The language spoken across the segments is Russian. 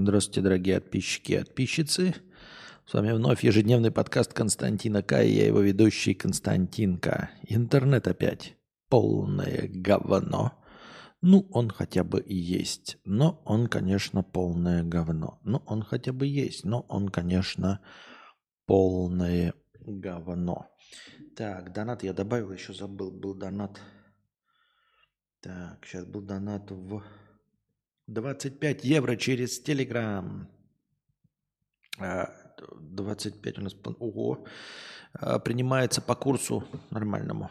Здравствуйте, дорогие подписчики и подписчицы. С вами вновь ежедневный подкаст Константина К. И я его ведущий Константинка. Интернет опять полное говно. Ну, он хотя бы есть. Но он, конечно, полное говно. Ну, он хотя бы есть. Но он, конечно, полное говно. Так, донат я добавил, еще забыл. Был донат. Так, сейчас был донат в 25 евро через Телеграм. 25 у нас... Ого. А, принимается по курсу нормальному.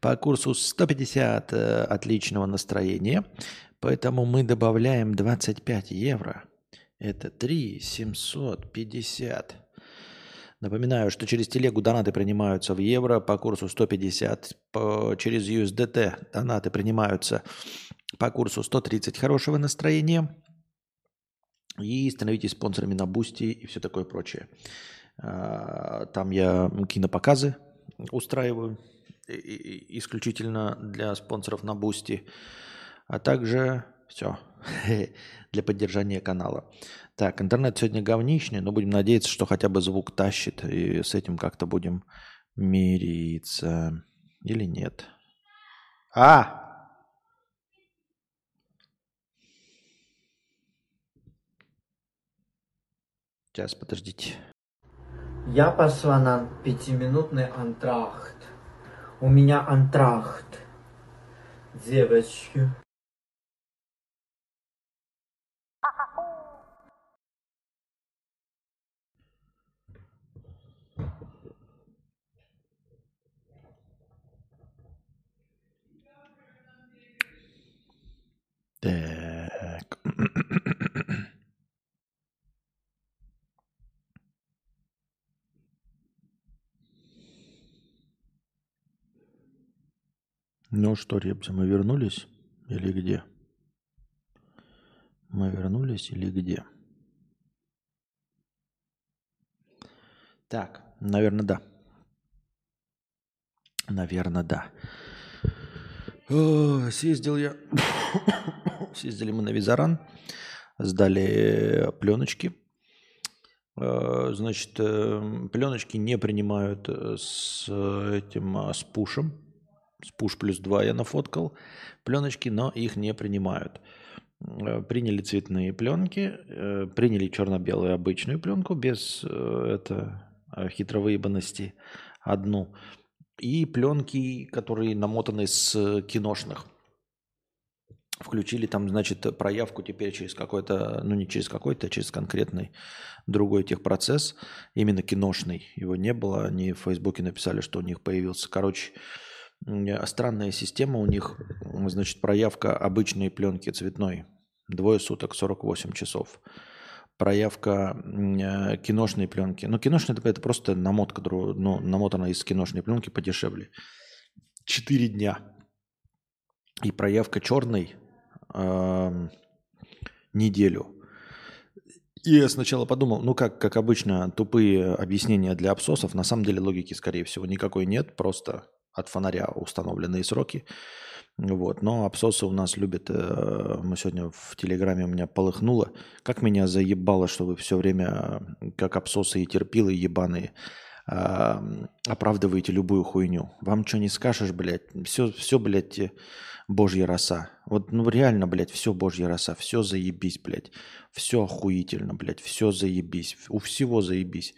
По курсу 150 э, отличного настроения. Поэтому мы добавляем 25 евро. Это 3 750. Напоминаю, что через телегу донаты принимаются в евро по курсу 150. По, через USDT донаты принимаются по курсу 130 хорошего настроения. И становитесь спонсорами на Бусти и все такое прочее. А, там я кинопоказы устраиваю исключительно для спонсоров на Бусти. А также все для поддержания канала. Так, интернет сегодня говничный, но будем надеяться, что хотя бы звук тащит, и с этим как-то будем мириться. Или нет? А! Сейчас, подождите. Я пошла на пятиминутный антрахт. У меня антрахт. Девочки. Ну что, ребята, мы вернулись или где? Мы вернулись или где? Так, наверное, да. Наверное, да. О, съездил я. Съездили мы на Визаран, сдали пленочки. Э, значит, э, пленочки не принимают с этим, с пушем Спуш плюс 2 я нафоткал пленочки, но их не принимают. Э, приняли цветные пленки, э, приняли черно-белую обычную пленку без э, это, хитровыебанности одну. И пленки, которые намотаны с киношных. Включили там, значит, проявку теперь через какой-то, ну не через какой-то, а через конкретный другой техпроцесс, именно киношный. Его не было, они в Фейсбуке написали, что у них появился. Короче, странная система у них, значит, проявка обычной пленки цветной, двое суток, 48 часов. Проявка э, киношной пленки. Ну, киношная это просто намотка, ну, намотана из киношной пленки подешевле. Четыре дня. И проявка черной э, неделю. И я сначала подумал, ну как, как обычно, тупые объяснения для абсосов. На самом деле логики, скорее всего, никакой нет. Просто от фонаря установленные сроки. Вот. Но абсосы у нас любят, э, мы сегодня в Телеграме у меня полыхнуло, как меня заебало, что вы все время, как абсосы и терпилы ебаные, оправдываете любую хуйню. Вам что не скажешь, блядь, все, все, блядь, божья роса. Вот, ну реально, блядь, все божья роса, все заебись, блядь, все охуительно, блядь, все заебись, у всего заебись.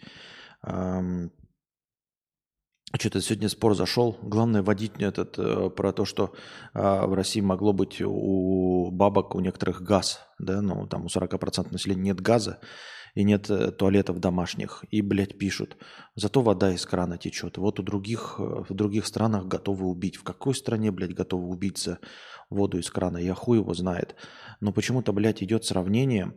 Что-то сегодня спор зашел. Главное вводить этот э, про то, что э, в России могло быть у бабок, у некоторых газ, да, ну там у 40% населения нет газа и нет э, туалетов домашних. И, блядь, пишут. Зато вода из крана течет. Вот у других, э, в других странах готовы убить. В какой стране, блядь, готовы убить за воду из крана? Я хуй его знает. Но почему-то, блядь, идет сравнение а,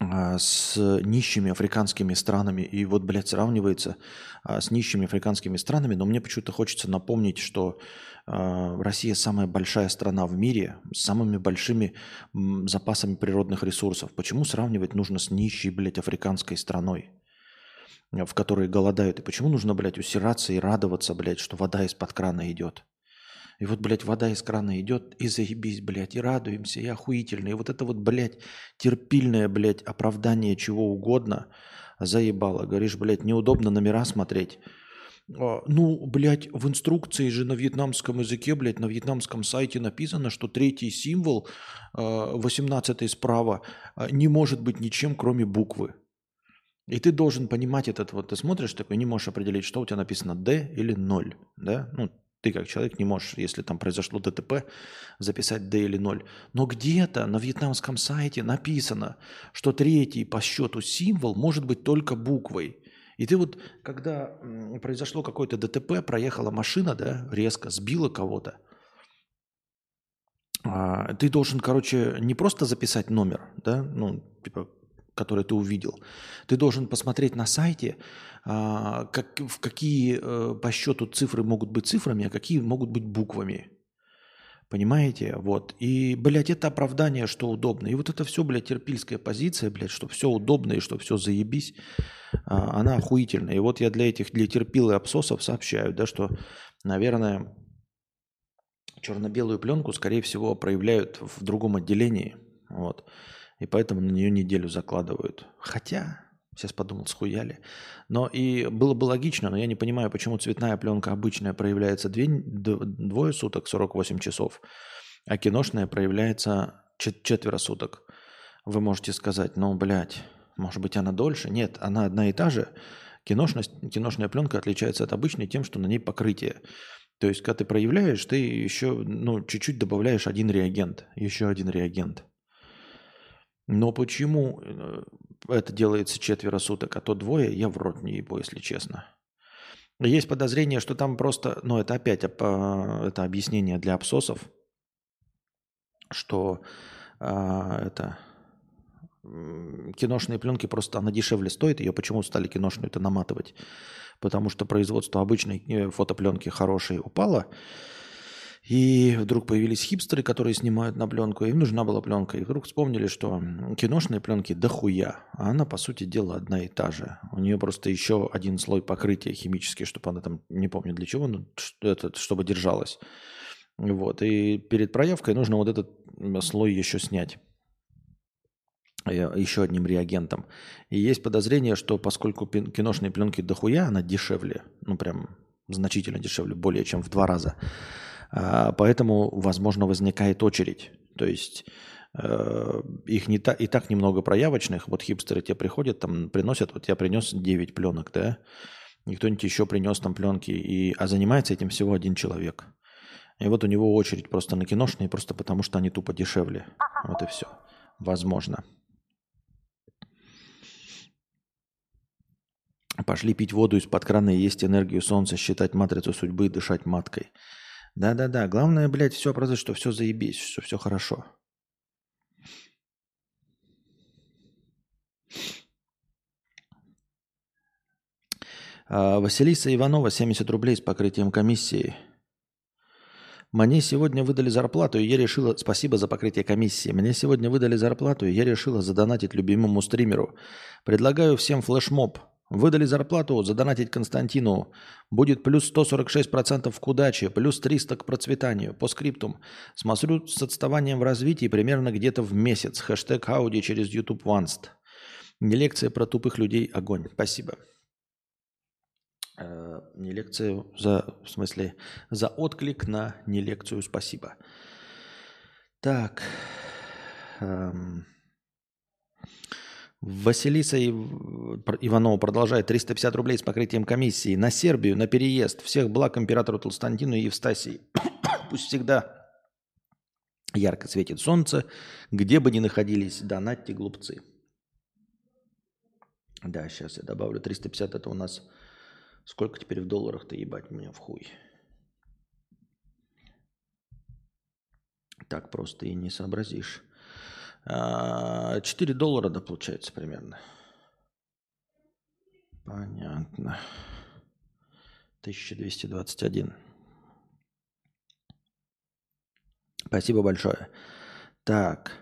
с нищими африканскими странами. И вот, блядь, сравнивается а, с нищими африканскими странами. Но мне почему-то хочется напомнить, что а, Россия самая большая страна в мире с самыми большими запасами природных ресурсов. Почему сравнивать нужно с нищей, блядь, африканской страной? в которой голодают. И почему нужно, блядь, усираться и радоваться, блядь, что вода из-под крана идет? И вот, блядь, вода из крана идет, и заебись, блядь, и радуемся, и охуительно. И вот это вот, блядь, терпильное, блядь, оправдание чего угодно заебало. Говоришь, блядь, неудобно номера смотреть. А, ну, блядь, в инструкции же на вьетнамском языке, блядь, на вьетнамском сайте написано, что третий символ, 18 а, справа, а, не может быть ничем, кроме буквы. И ты должен понимать этот вот, ты смотришь такой, не можешь определить, что у тебя написано D или 0, да? Ну, ты как человек не можешь, если там произошло ДТП, записать D или 0. Но где-то на вьетнамском сайте написано, что третий по счету символ может быть только буквой. И ты вот, когда произошло какое-то ДТП, проехала машина, да, резко сбила кого-то, а, ты должен, короче, не просто записать номер, да, ну, типа, который ты увидел. Ты должен посмотреть на сайте, а, как, в какие э, по счету цифры могут быть цифрами, а какие могут быть буквами. Понимаете? Вот. И, блядь, это оправдание, что удобно. И вот это все, блядь, терпильская позиция, блядь, что все удобно и что все заебись, а, она охуительная. И вот я для этих, для терпил и абсосов сообщаю, да, что, наверное, черно-белую пленку, скорее всего, проявляют в другом отделении. Вот. И поэтому на нее неделю закладывают. Хотя, сейчас подумал, схуяли. Но и было бы логично, но я не понимаю, почему цветная пленка обычная проявляется две, двое суток, 48 часов, а киношная проявляется четверо суток. Вы можете сказать, ну, блядь, может быть, она дольше? Нет, она одна и та же. Киношность, киношная пленка отличается от обычной тем, что на ней покрытие. То есть, когда ты проявляешь, ты еще ну, чуть-чуть добавляешь один реагент, еще один реагент. Но почему э, это делается четверо суток, а то двое, я в рот не ебу, если честно. Есть подозрение, что там просто, ну это опять это объяснение для абсосов, что а, это киношные пленки просто она дешевле стоит, ее почему стали киношную это наматывать? Потому что производство обычной э, фотопленки хорошей упало, и вдруг появились хипстеры, которые снимают на пленку, им нужна была пленка. И вдруг вспомнили, что киношные пленки дохуя, а она, по сути дела, одна и та же. У нее просто еще один слой покрытия химический, чтобы она там, не помню для чего, но этот, чтобы держалась. Вот. И перед проявкой нужно вот этот слой еще снять э, еще одним реагентом. И есть подозрение, что поскольку киношные пленки дохуя, она дешевле, ну прям значительно дешевле, более чем в два раза, поэтому, возможно, возникает очередь. То есть э, их не та, и так немного проявочных. Вот хипстеры тебе приходят, там приносят, вот я принес 9 пленок, да, и кто-нибудь еще принес там пленки, и, а занимается этим всего один человек. И вот у него очередь просто на киношные, просто потому что они тупо дешевле. Вот и все. Возможно. Пошли пить воду из-под крана и есть энергию солнца, считать матрицу судьбы и дышать маткой. Да-да-да, главное, блядь, все просто, что все заебись, что все хорошо. А, Василиса Иванова, 70 рублей с покрытием комиссии. Мне сегодня выдали зарплату, и я решила... Спасибо за покрытие комиссии. Мне сегодня выдали зарплату, и я решила задонатить любимому стримеру. Предлагаю всем флешмоб. Выдали зарплату, задонатить Константину. Будет плюс 146% к удаче, плюс 300 к процветанию. По скриптум. Смотрю с отставанием в развитии примерно где-то в месяц. Хэштег Ауди через YouTube Onst. Не лекция про тупых людей, огонь. Спасибо. Э, не лекцию за, в смысле, за отклик на не лекцию, спасибо. Так. Эм. Василиса Иванова продолжает 350 рублей с покрытием комиссии на Сербию, на переезд. Всех благ императору Толстантину и Евстасии. Пусть всегда ярко светит солнце, где бы ни находились, донатьте глупцы. Да, сейчас я добавлю 350, это у нас сколько теперь в долларах-то ебать меня в хуй. Так просто и не сообразишь. 4 а, доллара, да, получается примерно. Понятно. 1221. Спасибо большое. Так.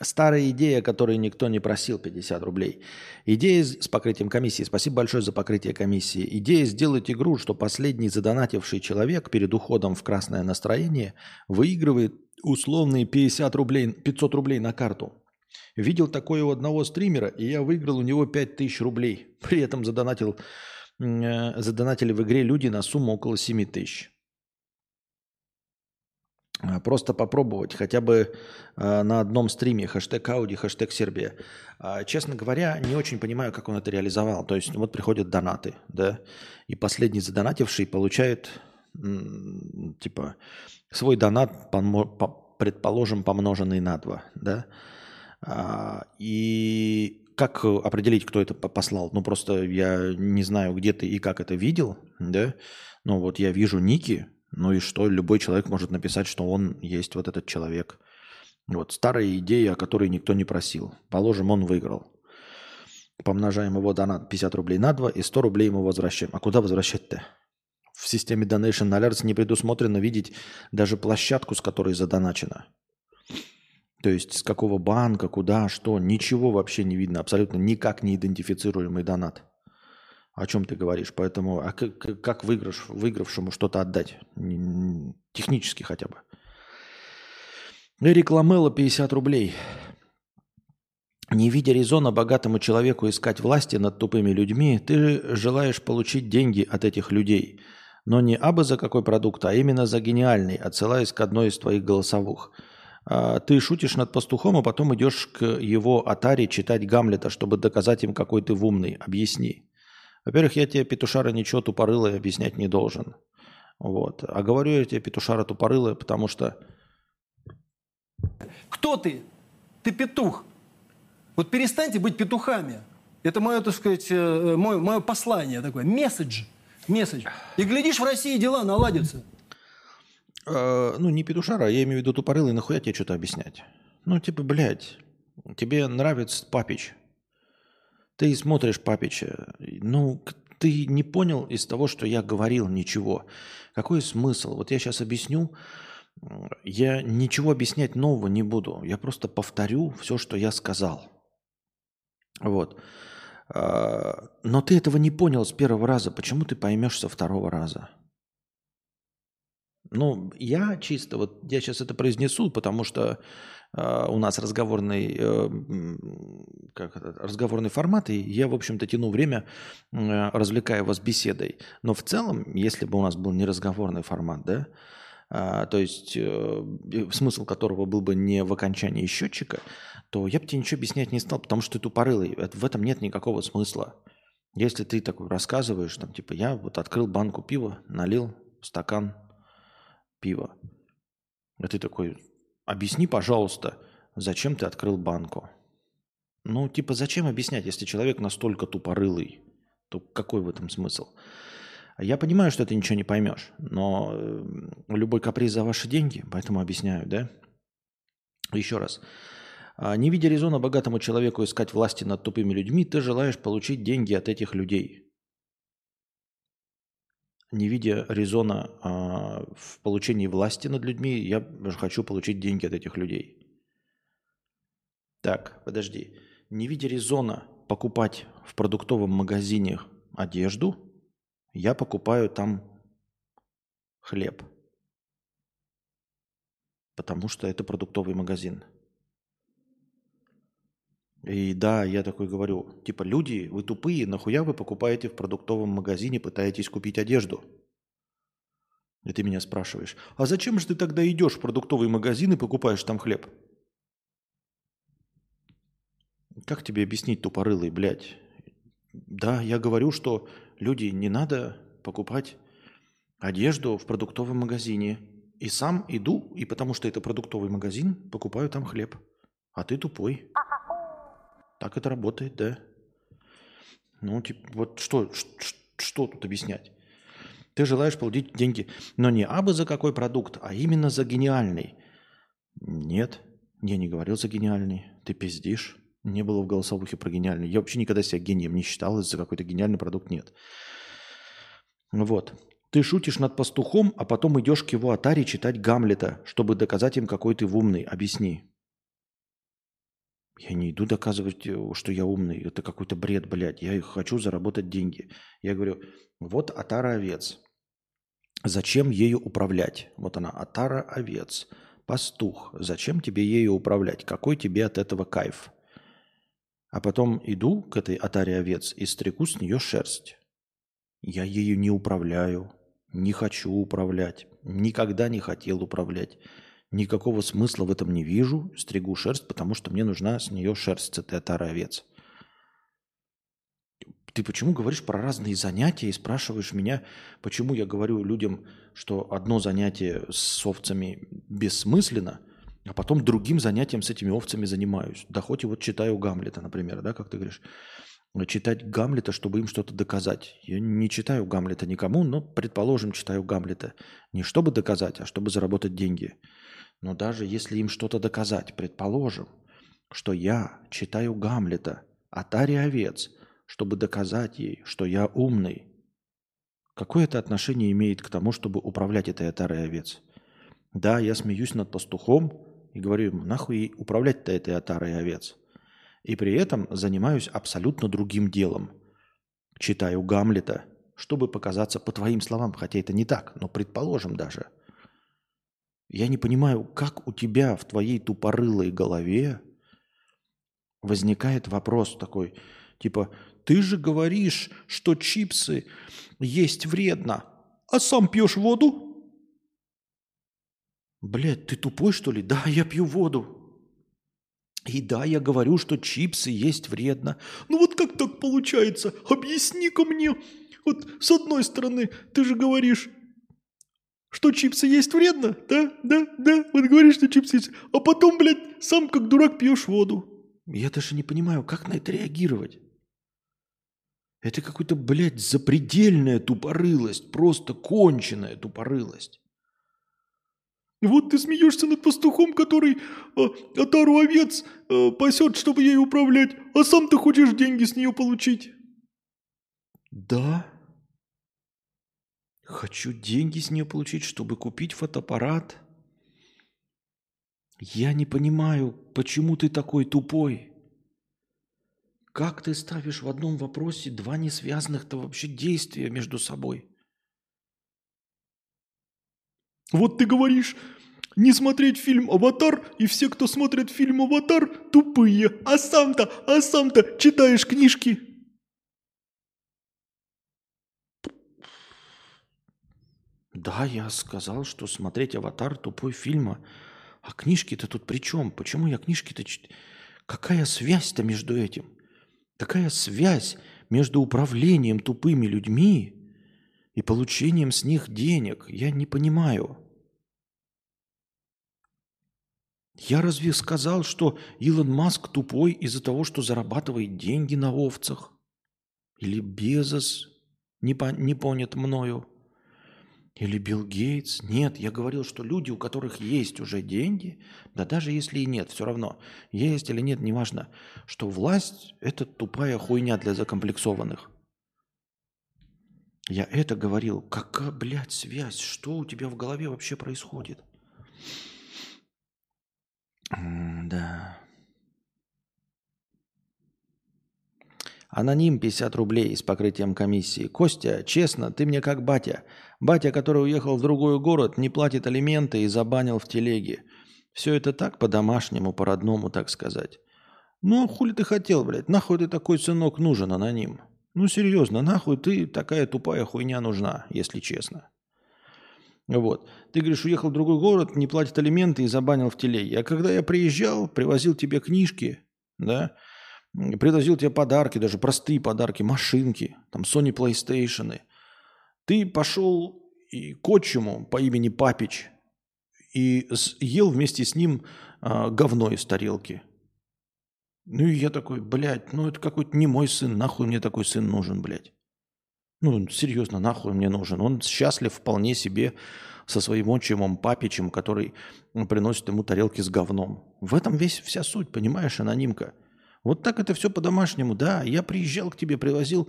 Старая идея, которую никто не просил, 50 рублей. Идея с покрытием комиссии. Спасибо большое за покрытие комиссии. Идея сделать игру, что последний задонативший человек перед уходом в красное настроение выигрывает условные 50 рублей, 500 рублей на карту. Видел такое у одного стримера, и я выиграл у него 5000 рублей. При этом задонатил, э, задонатили в игре люди на сумму около 7 тысяч. А, просто попробовать хотя бы э, на одном стриме хэштег Ауди, хэштег Сербия. Э, честно говоря, не очень понимаю, как он это реализовал. То есть вот приходят донаты, да, и последний задонативший получает типа свой донат, предположим, помноженный на 2, да. А, и как определить, кто это послал? Ну, просто я не знаю, где ты и как это видел, да. Ну, вот я вижу ники, ну и что? Любой человек может написать, что он есть вот этот человек. Вот старая идея, о которой никто не просил. Положим, он выиграл. Помножаем его донат 50 рублей на 2 и 100 рублей ему возвращаем. А куда возвращать-то? В системе Donation Alerts не предусмотрено видеть даже площадку, с которой задоначено. То есть с какого банка, куда, что, ничего вообще не видно, абсолютно никак не идентифицируемый донат о чем ты говоришь. Поэтому а как, как выигрыш, выигравшему что-то отдать? Технически хотя бы. Эрик Ламелло 50 рублей. Не видя резона богатому человеку искать власти над тупыми людьми, ты желаешь получить деньги от этих людей. Но не абы за какой продукт, а именно за гениальный, отсылаясь к одной из твоих голосовых. А, ты шутишь над пастухом, а потом идешь к его атаре читать Гамлета, чтобы доказать им, какой ты умный. Объясни. Во-первых, я тебе, петушара, ничего тупорылое объяснять не должен. Вот. А говорю я тебе, петушара тупорылое, потому что... Кто ты? Ты петух. Вот перестаньте быть петухами. Это мое, так сказать, э, мое, мое послание такое. Месседж. Месседж. И глядишь, в России дела наладятся. Э, ну, не петушара, я имею в виду тупорылый, нахуя тебе что-то объяснять? Ну, типа, блядь, тебе нравится Папич, ты смотришь Папича, ну, ты не понял из того, что я говорил ничего. Какой смысл? Вот я сейчас объясню, я ничего объяснять нового не буду. Я просто повторю все, что я сказал. Вот. А, но ты этого не понял с первого раза. Почему ты поймешь со второго раза? Ну, я чисто, вот я сейчас это произнесу, потому что э, у нас разговорный, э, как это, разговорный формат, и я, в общем-то, тяну время, э, развлекая вас беседой. Но в целом, если бы у нас был не разговорный формат, да, э, то есть э, смысл которого был бы не в окончании счетчика, то я бы тебе ничего объяснять не стал, потому что ты тупорылый. В этом нет никакого смысла. Если ты такой рассказываешь, там, типа, я вот открыл банку пива, налил стакан пива. А ты такой, объясни, пожалуйста, зачем ты открыл банку? Ну, типа, зачем объяснять, если человек настолько тупорылый? То какой в этом смысл? Я понимаю, что ты ничего не поймешь, но э, любой каприз за ваши деньги, поэтому объясняю, да? Еще раз. А, не видя резона богатому человеку искать власти над тупыми людьми, ты желаешь получить деньги от этих людей не видя резона а, в получении власти над людьми, я хочу получить деньги от этих людей. Так, подожди. Не видя резона покупать в продуктовом магазине одежду, я покупаю там хлеб. Потому что это продуктовый магазин. И да, я такой говорю, типа, люди, вы тупые, нахуя вы покупаете в продуктовом магазине, пытаетесь купить одежду? И ты меня спрашиваешь, а зачем же ты тогда идешь в продуктовый магазин и покупаешь там хлеб? Как тебе объяснить, тупорылый, блядь? Да, я говорю, что люди, не надо покупать одежду в продуктовом магазине. И сам иду, и потому что это продуктовый магазин, покупаю там хлеб. А ты тупой. Так это работает, да. Ну, типа, вот что, что, что тут объяснять? Ты желаешь получить деньги, но не абы за какой продукт, а именно за гениальный. Нет, я не говорил за гениальный. Ты пиздишь. Не было в голосовухе про гениальный. Я вообще никогда себя гением не считал, за какой-то гениальный продукт нет. Вот. Ты шутишь над пастухом, а потом идешь к его атаре читать Гамлета, чтобы доказать им, какой ты умный. Объясни. Я не иду доказывать, э, что я умный. Это какой-то бред, блядь. Я хочу заработать деньги. Я говорю, вот отара овец. Зачем ею управлять? Вот она, отара овец. Пастух. Зачем тебе ею управлять? Какой тебе от этого кайф? А потом иду к этой отаре овец и стреку с нее шерсть. Я ею не управляю, не хочу управлять, никогда не хотел управлять. Никакого смысла в этом не вижу. Стригу шерсть, потому что мне нужна с нее шерсть отары овец. Ты почему говоришь про разные занятия и спрашиваешь меня, почему я говорю людям, что одно занятие с овцами бессмысленно, а потом другим занятием с этими овцами занимаюсь. Да хоть и вот читаю Гамлета, например, да, как ты говоришь. Читать Гамлета, чтобы им что-то доказать. Я не читаю Гамлета никому, но, предположим, читаю Гамлета не чтобы доказать, а чтобы заработать деньги – но даже если им что-то доказать, предположим, что я читаю Гамлета о таре овец, чтобы доказать ей, что я умный, какое это отношение имеет к тому, чтобы управлять этой отарой овец? Да, я смеюсь над пастухом и говорю ему, нахуй управлять-то этой отарой овец? И при этом занимаюсь абсолютно другим делом. Читаю Гамлета, чтобы показаться по твоим словам, хотя это не так, но предположим даже – я не понимаю, как у тебя в твоей тупорылой голове возникает вопрос такой, типа, ты же говоришь, что чипсы есть вредно, а сам пьешь воду? Блядь, ты тупой, что ли? Да, я пью воду. И да, я говорю, что чипсы есть вредно. Ну вот как так получается? Объясни-ка мне. Вот с одной стороны, ты же говоришь, что чипсы есть вредно? Да, да, да. Вот говоришь, что чипсы есть. А потом, блядь, сам как дурак пьешь воду. Я даже не понимаю, как на это реагировать. Это какой-то, блядь, запредельная тупорылость. Просто конченная тупорылость. Вот ты смеешься над пастухом, который э, отару овец э, пасет, чтобы ей управлять, а сам ты хочешь деньги с нее получить. Да, Хочу деньги с нее получить, чтобы купить фотоаппарат. Я не понимаю, почему ты такой тупой. Как ты ставишь в одном вопросе два несвязанных-то вообще действия между собой? Вот ты говоришь, не смотреть фильм «Аватар», и все, кто смотрит фильм «Аватар», тупые. А сам-то, а сам-то читаешь книжки. Да, я сказал, что смотреть «Аватар» тупой фильма. А книжки-то тут при чем? Почему я книжки-то... Какая связь-то между этим? Какая связь между управлением тупыми людьми и получением с них денег? Я не понимаю. Я разве сказал, что Илон Маск тупой из-за того, что зарабатывает деньги на овцах? Или Безос не, по, не понят мною? Или Билл Гейтс? Нет, я говорил, что люди, у которых есть уже деньги, да даже если и нет, все равно, есть или нет, неважно, что власть – это тупая хуйня для закомплексованных. Я это говорил. Какая, блядь, связь? Что у тебя в голове вообще происходит? Да. Аноним 50 рублей с покрытием комиссии. Костя, честно, ты мне как батя. Батя, который уехал в другой город, не платит алименты и забанил в телеге. Все это так по-домашнему, по-родному, так сказать. Ну, а хули ты хотел, блядь? Нахуй ты такой сынок нужен, аноним? Ну, серьезно, нахуй ты такая тупая хуйня нужна, если честно. Вот. Ты говоришь, уехал в другой город, не платит алименты и забанил в телеге. А когда я приезжал, привозил тебе книжки, да, Привозил тебе подарки, даже простые подарки, машинки, там Sony PlayStation. Ты пошел и к отчиму по имени Папич и ел вместе с ним э, говно из тарелки. Ну и я такой, блядь, ну это какой-то не мой сын, нахуй мне такой сын нужен, блядь. Ну, серьезно, нахуй мне нужен. Он счастлив вполне себе со своим отчимом Папичем, который приносит ему тарелки с говном. В этом весь вся суть, понимаешь, анонимка. Вот так это все по-домашнему. Да, я приезжал к тебе, привозил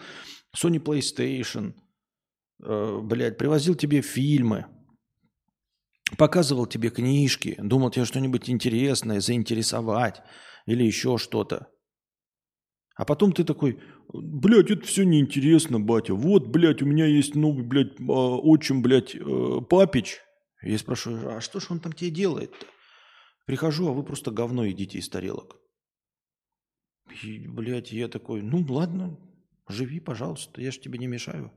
Sony PlayStation, э, блядь, привозил тебе фильмы, показывал тебе книжки, думал тебе что-нибудь интересное, заинтересовать. или еще что-то. А потом ты такой, блядь, это все неинтересно, батя. Вот, блядь, у меня есть новый, блядь, а, отчим, блядь, э, папич. Я спрашиваю, а что ж он там тебе делает-то? Прихожу, а вы просто говно едите из тарелок. И, блядь, я такой, ну ладно, живи, пожалуйста, я ж тебе не мешаю.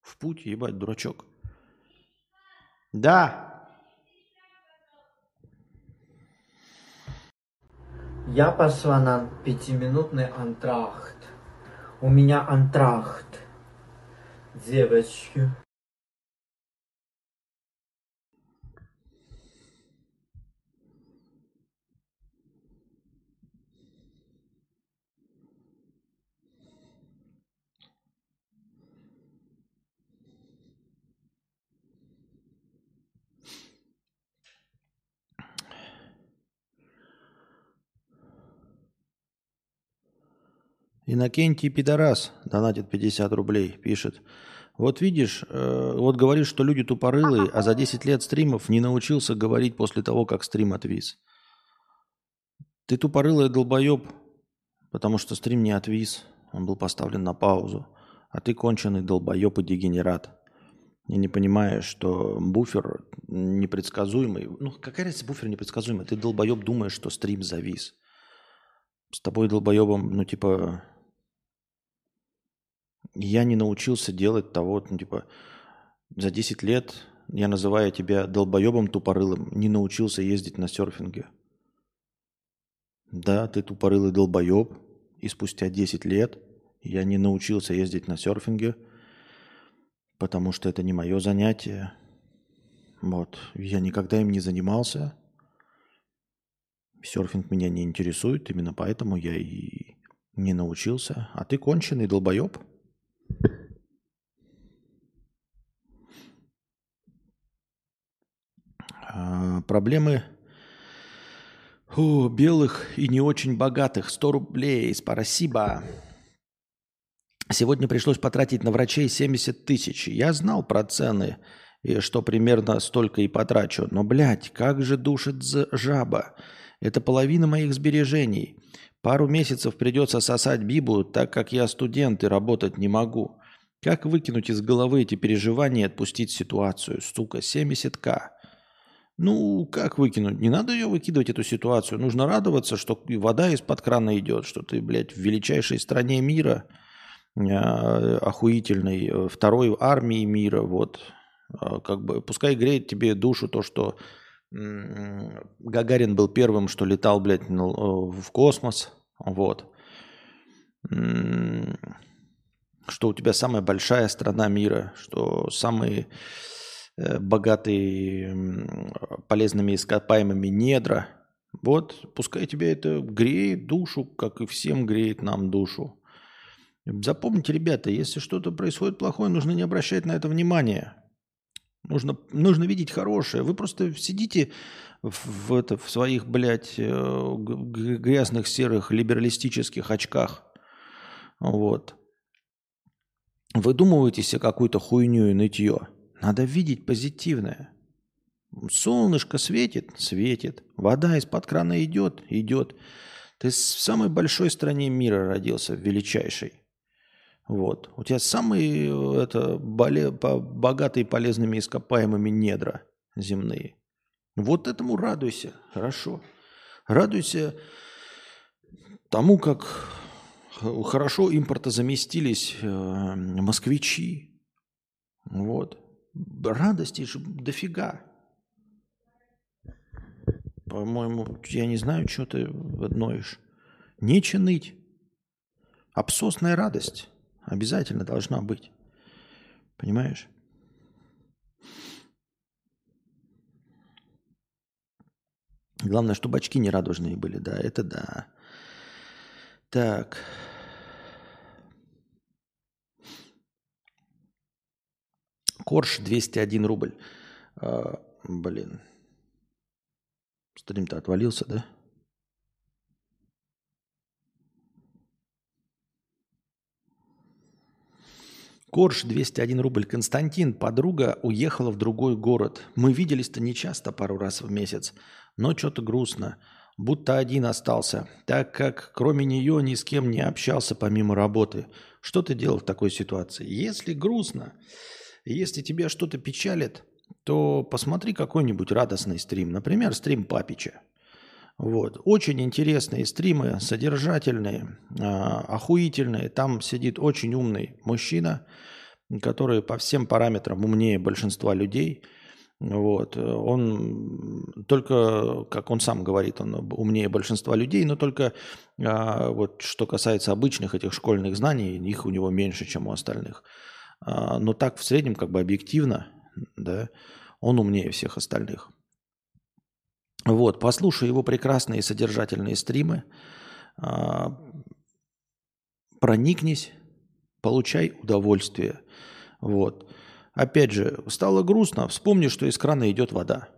В путь, ебать, дурачок. Да, Я пошла на пятиминутный антрахт. У меня антрахт. Девочки. Иннокентий Пидорас донатит 50 рублей, пишет. Вот видишь, э, вот говоришь, что люди тупорылые, а за 10 лет стримов не научился говорить после того, как стрим отвис. Ты тупорылый долбоеб, потому что стрим не отвис, он был поставлен на паузу. А ты конченый долбоеб и дегенерат. И не понимаешь, что буфер непредсказуемый. Ну, какая разница, буфер непредсказуемый? Ты долбоеб думаешь, что стрим завис. С тобой долбоебом, ну, типа, я не научился делать того, ну, типа, за 10 лет я называю тебя долбоебом тупорылым, не научился ездить на серфинге. Да, ты тупорылый долбоеб, и спустя 10 лет я не научился ездить на серфинге, потому что это не мое занятие. Вот, я никогда им не занимался. Серфинг меня не интересует, именно поэтому я и не научился. А ты конченый долбоеб. А, проблемы у белых и не очень богатых. 100 рублей. Спасибо. Сегодня пришлось потратить на врачей 70 тысяч. Я знал про цены, и что примерно столько и потрачу. Но, блядь, как же душит жаба. Это половина моих сбережений. Пару месяцев придется сосать Бибу, так как я студент и работать не могу. Как выкинуть из головы эти переживания и отпустить ситуацию? Сука, 70к. Ну, как выкинуть? Не надо ее выкидывать, эту ситуацию. Нужно радоваться, что вода из-под крана идет, что ты, блядь, в величайшей стране мира, э, охуительной, э, второй армии мира, вот. Э, как бы, пускай греет тебе душу то, что Гагарин был первым, что летал, блядь, в космос. Вот. Что у тебя самая большая страна мира, что самые э, богатые полезными ископаемыми недра. Вот, пускай тебе это греет душу, как и всем греет нам душу. Запомните, ребята, если что-то происходит плохое, нужно не обращать на это внимания. Нужно, нужно видеть хорошее. Вы просто сидите в, в, это, в своих, блядь, э, грязных серых либералистических очках. Вот. Выдумываете себе какую-то хуйню и нытье. Надо видеть позитивное. Солнышко светит? Светит. Вода из-под крана идет? Идет. Ты в самой большой стране мира родился, величайшей. Вот. У тебя самые это, боле, богатые полезными ископаемыми недра земные. Вот этому радуйся. Хорошо. Радуйся тому, как хорошо импортозаместились э, москвичи. Вот. Радости же дофига. По-моему, я не знаю, что ты ноешь. Нече ныть. Обсосная радость. Обязательно должна быть. Понимаешь? Главное, чтобы очки не радужные были, да, это да. Так. Корж 201 рубль. А, блин. Стрим-то отвалился, да? Корж 201 рубль. Константин, подруга уехала в другой город. Мы виделись-то не часто, пару раз в месяц. Но что-то грустно. будто один остался, так как кроме нее ни с кем не общался помимо работы. Что ты делал в такой ситуации? Если грустно, если тебя что-то печалит, то посмотри какой-нибудь радостный стрим. Например, стрим Папича. Вот. Очень интересные стримы, содержательные, а, охуительные. Там сидит очень умный мужчина, который по всем параметрам умнее большинства людей. Вот. Он только, как он сам говорит, он умнее большинства людей, но только а, вот что касается обычных этих школьных знаний, их у него меньше, чем у остальных. А, но так в среднем, как бы объективно, да, он умнее всех остальных. Вот, послушай его прекрасные содержательные стримы, а, проникнись, получай удовольствие. Вот. Опять же, стало грустно, вспомни, что из крана идет вода.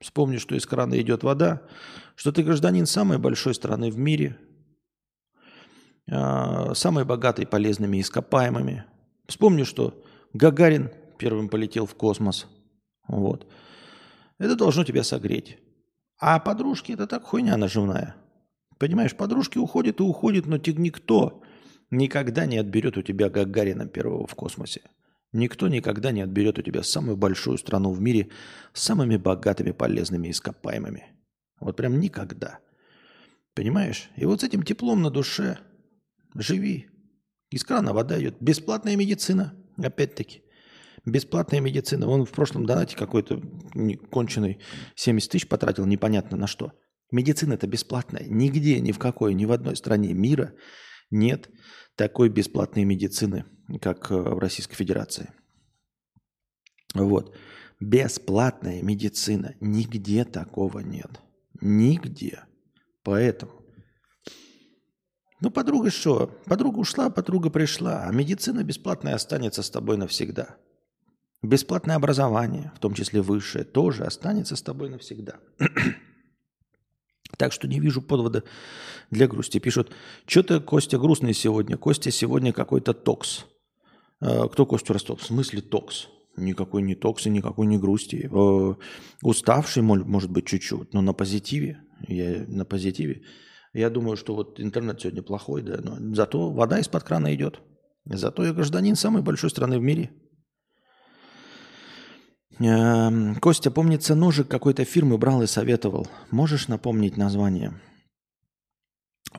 Вспомни, что из крана идет вода, что ты гражданин самой большой страны в мире, а, самой богатой полезными ископаемыми. Вспомни, что Гагарин первым полетел в космос. Вот. Это должно тебя согреть. А подружки это так хуйня наживная. Понимаешь, подружки уходят и уходят, но никто никогда не отберет у тебя Гагарина первого в космосе. Никто никогда не отберет у тебя самую большую страну в мире с самыми богатыми полезными ископаемыми. Вот прям никогда. Понимаешь? И вот с этим теплом на душе живи. Из крана вода идет. Бесплатная медицина, опять-таки. Бесплатная медицина. Он в прошлом донате какой-то конченый 70 тысяч потратил, непонятно на что. Медицина это бесплатная. Нигде, ни в какой, ни в одной стране мира нет такой бесплатной медицины, как э, в Российской Федерации. Вот. Бесплатная медицина. Нигде такого нет. Нигде. Поэтому. Ну, подруга что? Подруга ушла, подруга пришла. А медицина бесплатная останется с тобой навсегда. Бесплатное образование, в том числе высшее, тоже останется с тобой навсегда. Так что не вижу подвода для грусти. Пишут, что-то Костя грустный сегодня. Костя сегодня какой-то токс. Э, кто Костю Ростов? В смысле токс? Никакой не токс и никакой не грусти. Э, уставший, может быть, чуть-чуть, но на позитиве. Я на позитиве. Я думаю, что вот интернет сегодня плохой, да, но зато вода из-под крана идет. Зато я гражданин самой большой страны в мире – Костя, помнится, ножик какой-то фирмы брал и советовал. Можешь напомнить название?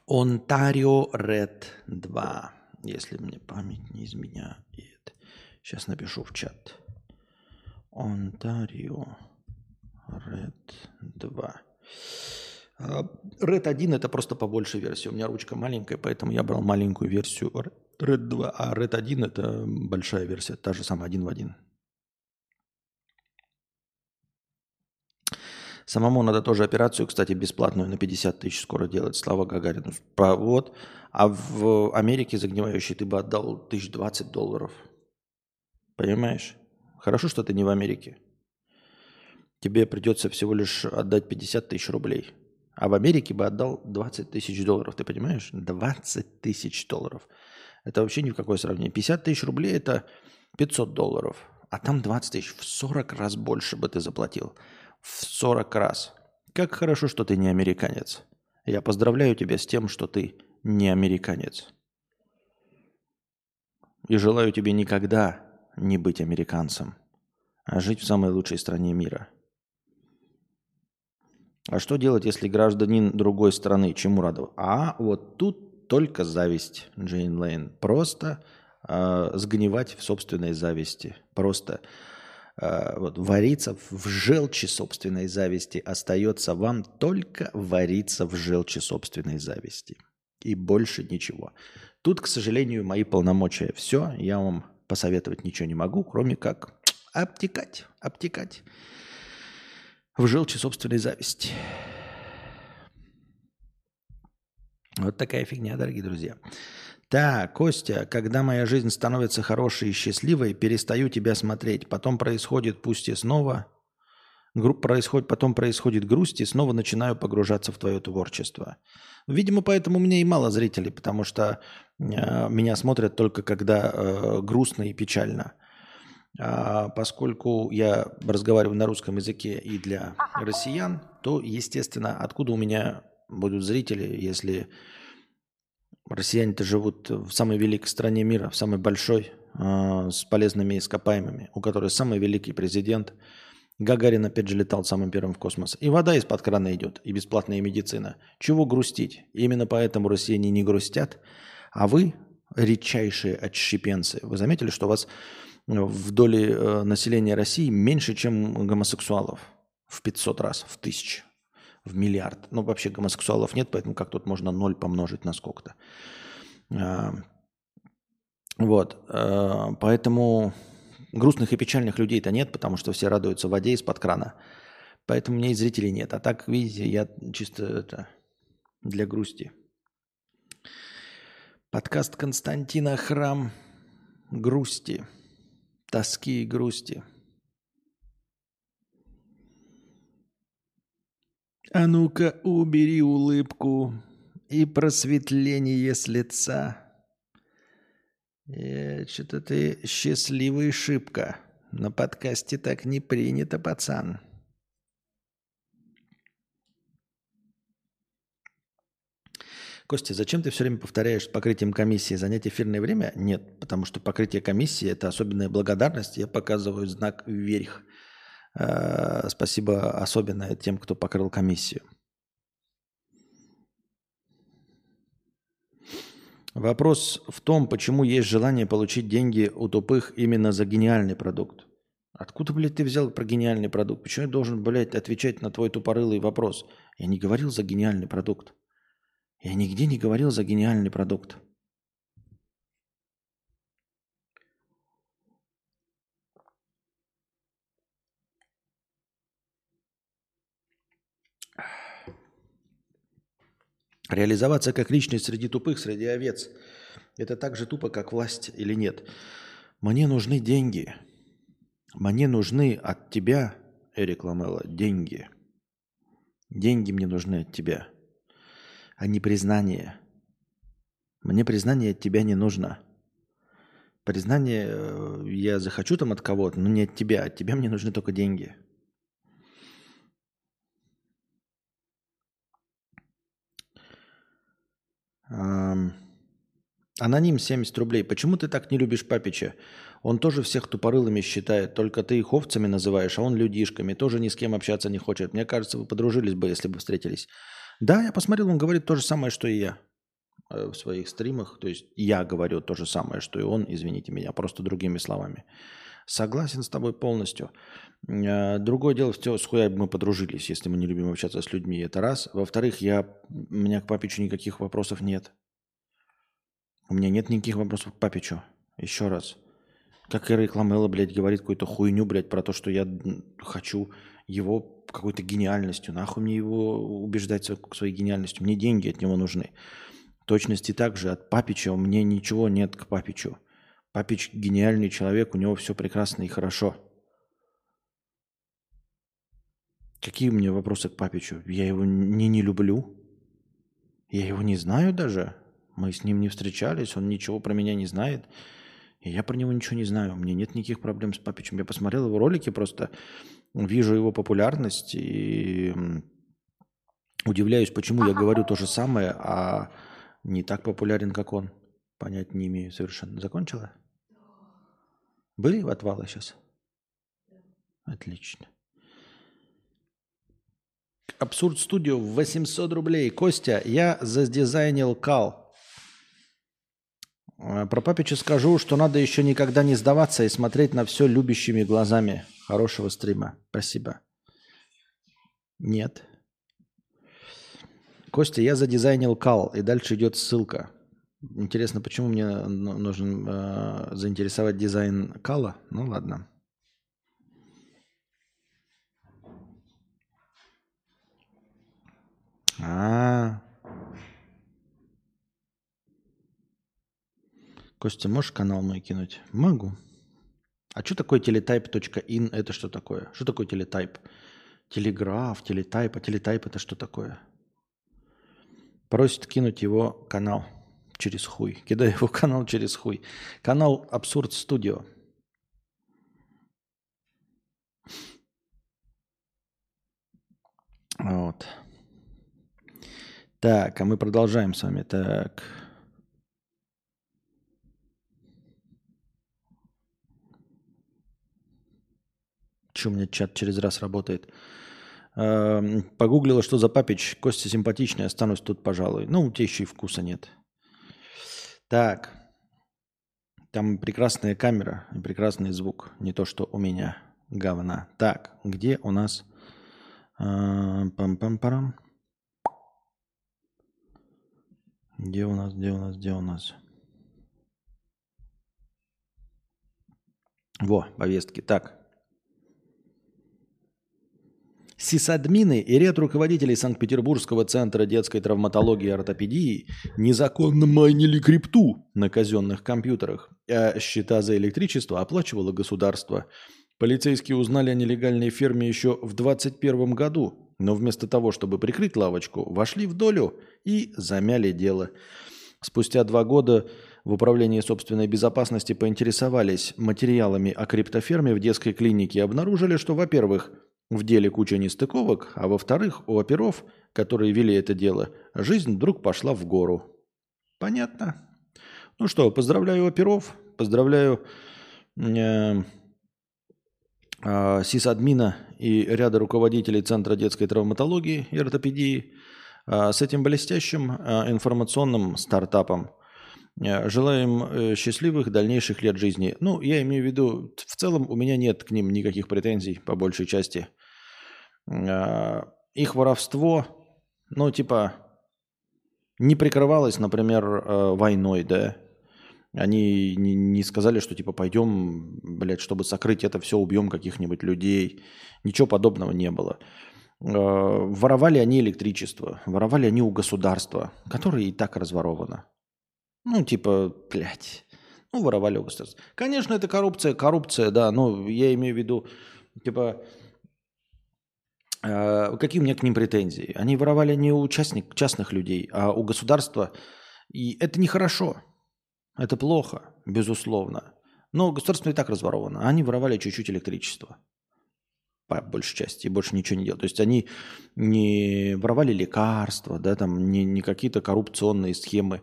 Ontario Red 2, если мне память не изменяет. Сейчас напишу в чат. Ontario Red 2. А, Red 1 это просто побольше версия. У меня ручка маленькая, поэтому я брал маленькую версию Red 2, а Red 1 это большая версия, та же самая один в один. Самому надо тоже операцию, кстати, бесплатную на 50 тысяч скоро делать. Слава Гагарину. Вот. А в Америке загнивающий ты бы отдал 1020 долларов. Понимаешь? Хорошо, что ты не в Америке. Тебе придется всего лишь отдать 50 тысяч рублей. А в Америке бы отдал 20 тысяч долларов. Ты понимаешь? 20 тысяч долларов. Это вообще ни в какое сравнение. 50 тысяч рублей – это 500 долларов. А там 20 тысяч. В 40 раз больше бы ты заплатил в 40 раз. Как хорошо, что ты не американец. Я поздравляю тебя с тем, что ты не американец. И желаю тебе никогда не быть американцем, а жить в самой лучшей стране мира. А что делать, если гражданин другой страны? Чему радоваться? А вот тут только зависть, Джейн Лейн. Просто э, сгнивать в собственной зависти. Просто вот, вариться в желчи собственной зависти, остается вам только вариться в желчи собственной зависти. И больше ничего. Тут, к сожалению, мои полномочия все. Я вам посоветовать ничего не могу, кроме как обтекать, обтекать в желчи собственной зависти. Вот такая фигня, дорогие друзья. Так, Костя, когда моя жизнь становится хорошей и счастливой, перестаю тебя смотреть. Потом происходит, пусть и снова, происходит, потом происходит грусть, и снова начинаю погружаться в твое творчество. Видимо, поэтому у меня и мало зрителей, потому что э, меня смотрят только когда э, грустно и печально. А поскольку я разговариваю на русском языке и для россиян, то, естественно, откуда у меня будут зрители, если россияне-то живут в самой великой стране мира, в самой большой, э, с полезными ископаемыми, у которой самый великий президент. Гагарин опять же летал самым первым в космос. И вода из-под крана идет, и бесплатная медицина. Чего грустить? Именно поэтому россияне не грустят, а вы, редчайшие отщепенцы, вы заметили, что у вас в доле э, населения России меньше, чем гомосексуалов? В 500 раз, в тысячу в миллиард. Ну, вообще гомосексуалов нет, поэтому как тут можно ноль помножить на сколько-то. А, вот. А, поэтому грустных и печальных людей-то нет, потому что все радуются воде из-под крана. Поэтому у меня и зрителей нет. А так, видите, я чисто это для грусти. Подкаст Константина Храм грусти, тоски и грусти – А ну-ка, убери улыбку и просветление с лица. Э, Что-то ты счастливый шибко. На подкасте так не принято, пацан. Костя, зачем ты все время повторяешь покрытием комиссии занять эфирное время? Нет, потому что покрытие комиссии – это особенная благодарность. Я показываю знак вверх. Э, спасибо особенно тем, кто покрыл комиссию. Вопрос в том, почему есть желание получить деньги у тупых именно за гениальный продукт. Откуда, блядь, ты взял про гениальный продукт? Почему я должен, блядь, отвечать на твой тупорылый вопрос? Я не говорил за гениальный продукт. Я нигде не говорил за гениальный продукт. Реализоваться как личность среди тупых, среди овец – это так же тупо, как власть или нет. Мне нужны деньги. Мне нужны от тебя, Эрик Ламела, деньги. Деньги мне нужны от тебя, а не признание. Мне признание от тебя не нужно. Признание э, я захочу там от кого-то, но не от тебя. От тебя мне нужны только деньги – Аноним 70 рублей. Почему ты так не любишь Папича? Он тоже всех тупорылыми считает, только ты их овцами называешь, а он людишками. Тоже ни с кем общаться не хочет. Мне кажется, вы подружились бы, если бы встретились. Да, я посмотрел, он говорит то же самое, что и я э, в своих стримах. То есть я говорю то же самое, что и он, извините меня, просто другими словами. Согласен с тобой полностью. Э, другое дело, все, с хуя мы подружились, если мы не любим общаться с людьми. Это раз. Во-вторых, я, у меня к Папичу никаких вопросов нет. У меня нет никаких вопросов к Папичу. Еще раз. Как и Ламелла, блядь, говорит какую-то хуйню, блядь, про то, что я хочу его какой-то гениальностью. Нахуй мне его убеждать своей гениальностью. Мне деньги от него нужны. В точности также от Папича мне ничего нет к Папичу. Папич гениальный человек, у него все прекрасно и хорошо. Какие у меня вопросы к Папичу? Я его не не люблю. Я его не знаю даже. Мы с ним не встречались, он ничего про меня не знает. И я про него ничего не знаю. У меня нет никаких проблем с Папичем. Я посмотрел его ролики, просто вижу его популярность и удивляюсь, почему я говорю то же самое, а не так популярен, как он. Понять не имею совершенно. Закончила? Были в отвалы сейчас? Отлично. Абсурд Студио 800 рублей. Костя, я задизайнил кал. А, про Папича скажу, что надо еще никогда не сдаваться и смотреть на все любящими глазами. Хорошего стрима. Спасибо. Нет. Костя, я задизайнил кал. И дальше идет ссылка. Интересно, почему мне нужен э, заинтересовать дизайн кала? Ну ладно. А, Костя, можешь канал мой кинуть? Могу. А что такое teletype.in? Это что такое? Что такое телетайп? Телеграф, телетайп. А телетайп это что такое? Просит кинуть его канал через хуй. Кидаю его канал через хуй. Канал Абсурд Студио. Вот. Так, а мы продолжаем с вами. Так. Че у меня чат через раз работает? Эм, Погуглила, что за папич. Костя симпатичный, останусь тут, пожалуй. Ну, у тебя еще и вкуса нет. Так. Там прекрасная камера и прекрасный звук. Не то, что у меня говна. Так, где у нас... э, Пам-пам-парам. Где у нас, где у нас, где у нас? Во, повестки. Так. Сисадмины и ряд руководителей Санкт-Петербургского центра детской травматологии и ортопедии незаконно майнили крипту на казенных компьютерах, а счета за электричество оплачивало государство. Полицейские узнали о нелегальной ферме еще в 2021 году, но вместо того, чтобы прикрыть лавочку, вошли в долю и замяли дело. Спустя два года в Управлении собственной безопасности поинтересовались материалами о криптоферме в детской клинике и обнаружили, что, во-первых, в деле куча нестыковок, а во-вторых, у оперов, которые вели это дело, жизнь вдруг пошла в гору. Понятно. Ну что, поздравляю оперов, поздравляю э, э, сисадмина и ряда руководителей Центра детской травматологии и ортопедии э, с этим блестящим э, информационным стартапом. Э, Желаем э, счастливых дальнейших лет жизни. Ну, я имею в виду, в целом у меня нет к ним никаких претензий по большей части. Э, Их воровство, ну, типа, не прикрывалось, например, э, войной, да. Они не, сказали, что типа пойдем, блядь, чтобы сокрыть это все, убьем каких-нибудь людей. Ничего подобного не было. Э, Воровали они электричество, воровали они у государства, которое и так разворовано. Ну, типа, блядь, ну, воровали у государства. Конечно, это коррупция, коррупция, да, но я имею в виду, типа, какие у меня к ним претензии? Они воровали не у частник, частных людей, а у государства. И это нехорошо. Это плохо, безусловно. Но государство и так разворовано. Они воровали чуть-чуть электричества. По большей части. И больше ничего не делали. То есть они не воровали лекарства, да, там, не, не какие-то коррупционные схемы э,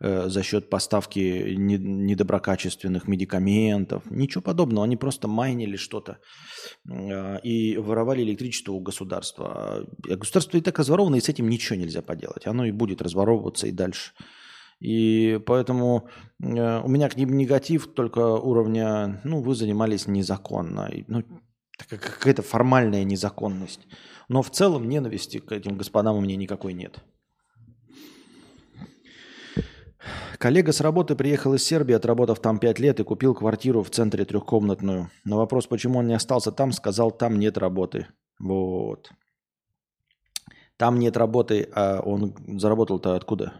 за счет поставки не- недоброкачественных медикаментов. Ничего подобного. Они просто майнили что-то э, и воровали электричество у государства. А государство и так разворовано, и с этим ничего нельзя поделать. Оно и будет разворовываться и дальше. И поэтому э, у меня к ним негатив только уровня, ну, вы занимались незаконно. Ну, какая-то формальная незаконность. Но в целом ненависти к этим господам у меня никакой нет. Коллега с работы приехал из Сербии, отработав там 5 лет и купил квартиру в центре трехкомнатную. На вопрос, почему он не остался там, сказал, там нет работы. Вот. Там нет работы, а он заработал-то откуда?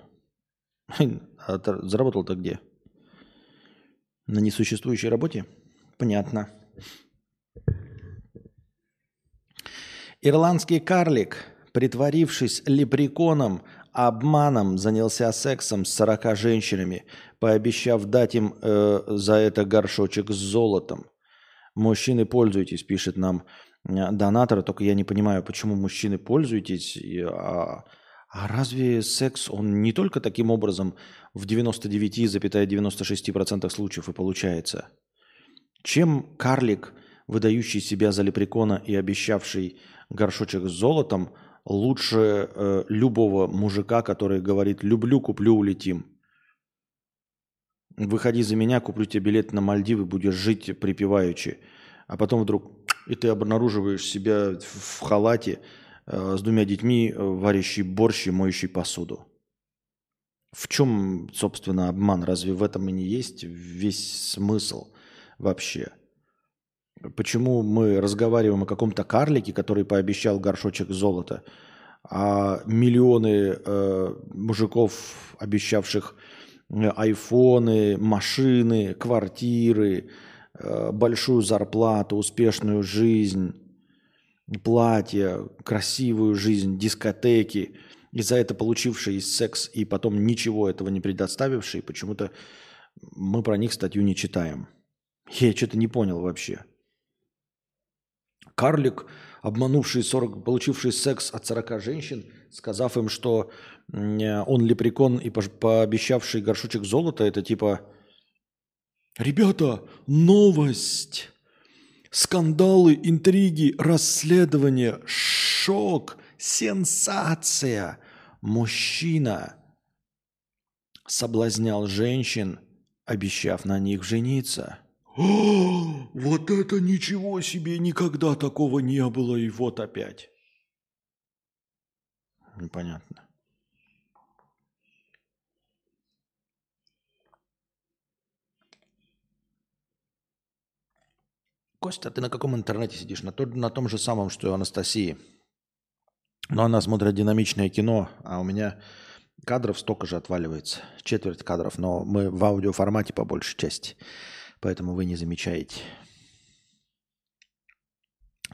Заработал-то где? На несуществующей работе? Понятно. Ирландский карлик, притворившись лепреконом, обманом занялся сексом с 40 женщинами, пообещав дать им э, за это горшочек с золотом. Мужчины, пользуйтесь, пишет нам э, донатор, только я не понимаю, почему мужчины пользуетесь. а, а разве секс, он не только таким образом в 99,96% случаев и получается? Чем карлик, выдающий себя за лепрекона и обещавший горшочек с золотом, лучше э, любого мужика, который говорит «люблю, куплю, улетим». Выходи за меня, куплю тебе билет на Мальдивы, будешь жить припеваючи. А потом вдруг и ты обнаруживаешь себя в халате э, с двумя детьми, э, варящий борщ и моющий посуду. В чем, собственно, обман? Разве в этом и не есть весь смысл вообще? Почему мы разговариваем о каком-то карлике, который пообещал горшочек золота, а миллионы э, мужиков, обещавших э, айфоны, машины, квартиры, э, большую зарплату, успешную жизнь, платья, красивую жизнь, дискотеки, и за это получившие секс и потом ничего этого не предоставившие, почему-то мы про них статью не читаем. Я что-то не понял вообще. Карлик, обманувший 40, получивший секс от 40 женщин, сказав им, что он лепрекон и пообещавший горшочек золота, это типа «Ребята, новость! Скандалы, интриги, расследование, шок, сенсация! Мужчина соблазнял женщин, обещав на них жениться». О, вот это ничего себе, никогда такого не было, и вот опять. Непонятно. Костя, ты на каком интернете сидишь? На, то- на том же самом, что и Анастасии. Но она смотрит динамичное кино, а у меня кадров столько же отваливается. Четверть кадров, но мы в аудиоформате по большей части. Поэтому вы не замечаете.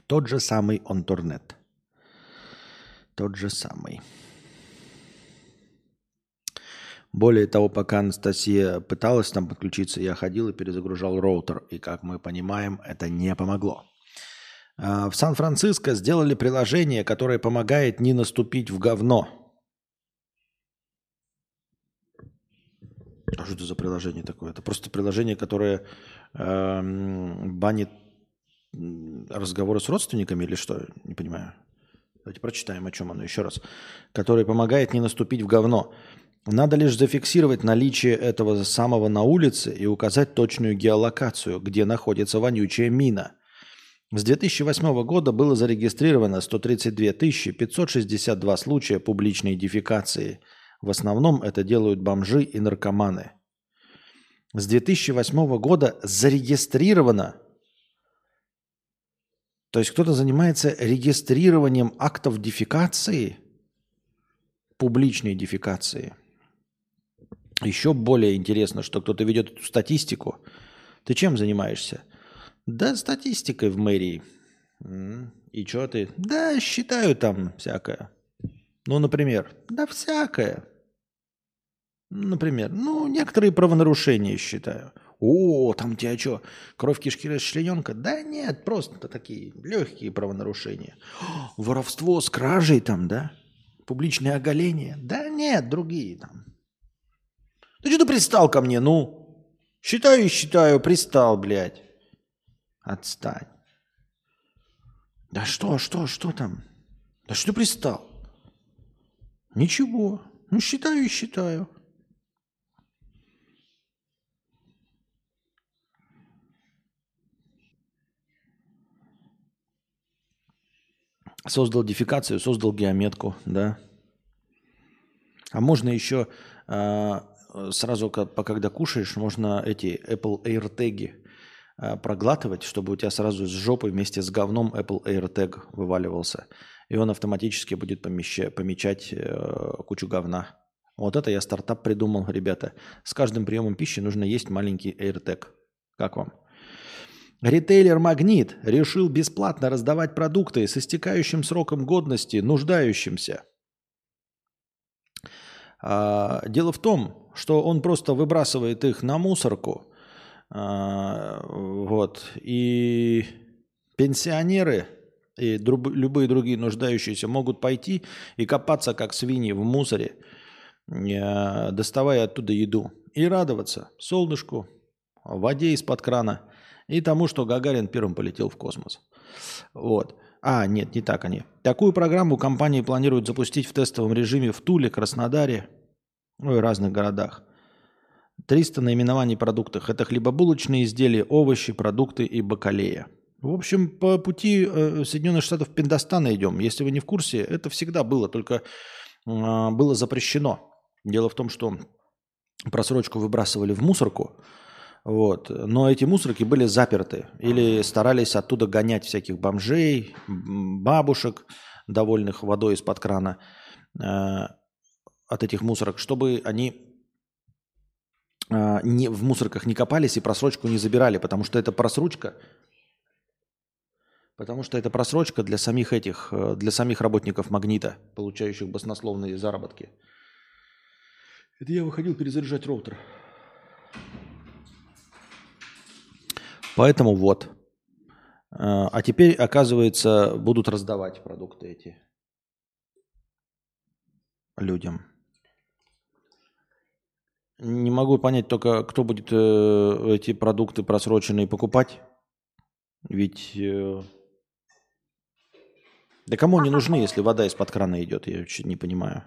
Тот же самый Онторнет. Тот же самый. Более того, пока Анастасия пыталась там подключиться, я ходил и перезагружал роутер. И, как мы понимаем, это не помогло. А, В Сан-Франциско сделали приложение, которое помогает не наступить в говно. А что это за приложение такое? Это просто приложение, которое эм, банит разговоры с родственниками или что? Не понимаю. Давайте прочитаем, о чем оно еще раз. Которое помогает не наступить в говно. Надо лишь зафиксировать наличие этого самого на улице и указать точную геолокацию, где находится вонючая мина. С 2008 года было зарегистрировано 132 562 случая публичной дефекации. В основном это делают бомжи и наркоманы. С 2008 года зарегистрировано. То есть кто-то занимается регистрированием актов дефекации, публичной дефекации. Еще более интересно, что кто-то ведет эту статистику. Ты чем занимаешься? Да, статистикой в мэрии. И что ты? Да, считаю там всякое. Ну, например, да всякое. Например, ну, некоторые правонарушения считаю. О, там тебя что, кровь кишки расчлененка? Да нет, просто такие легкие правонарушения. О, Воровство с кражей там, да? Публичное оголение? Да нет, другие там. Ты что ты пристал ко мне, ну? Считаю и считаю, пристал, блядь. Отстань. Да что, что, что там? Да что ты пристал? Ничего. Ну, считаю и считаю. Создал дефикацию, создал геометку, да. А можно еще а, сразу, когда кушаешь, можно эти Apple AirTag а, проглатывать, чтобы у тебя сразу с жопы вместе с говном Apple AirTag вываливался. И он автоматически будет помеща- помечать э, кучу говна. Вот это я стартап придумал, ребята. С каждым приемом пищи нужно есть маленький AirTag. Как вам? Ритейлер «Магнит» решил бесплатно раздавать продукты с истекающим сроком годности нуждающимся. А, Дело в том, что он просто выбрасывает их на мусорку. А, Вот. И пенсионеры и любые другие нуждающиеся могут пойти и копаться, как свиньи, в мусоре, э, доставая оттуда еду. И радоваться солнышку, воде из-под крана и тому, что Гагарин первым полетел в космос. Вот. А, нет, не так они. Такую программу компании планируют запустить в тестовом режиме в Туле, Краснодаре, ну и разных городах. 300 наименований продуктов. Это хлебобулочные изделия, овощи, продукты и бакалея. В общем, по пути э, Соединенных Штатов Пиндостана идем. Если вы не в курсе, это всегда было, только а, было запрещено. Дело в том, что просрочку выбрасывали в мусорку, вот. Но эти мусорки были заперты или старались оттуда гонять всяких бомжей, бабушек, довольных водой из-под крана э, от этих мусорок, чтобы они э, не, в мусорках не копались и просрочку не забирали, потому что это просрочка, потому что это просрочка для самих этих, э, для самих работников магнита, получающих баснословные заработки. Это я выходил перезаряжать роутер. Поэтому вот. А а теперь, оказывается, будут раздавать продукты эти людям. Не могу понять только, кто будет э, эти продукты просроченные покупать. Ведь... э, Да кому они нужны, если вода из-под крана идет? Я чуть не понимаю.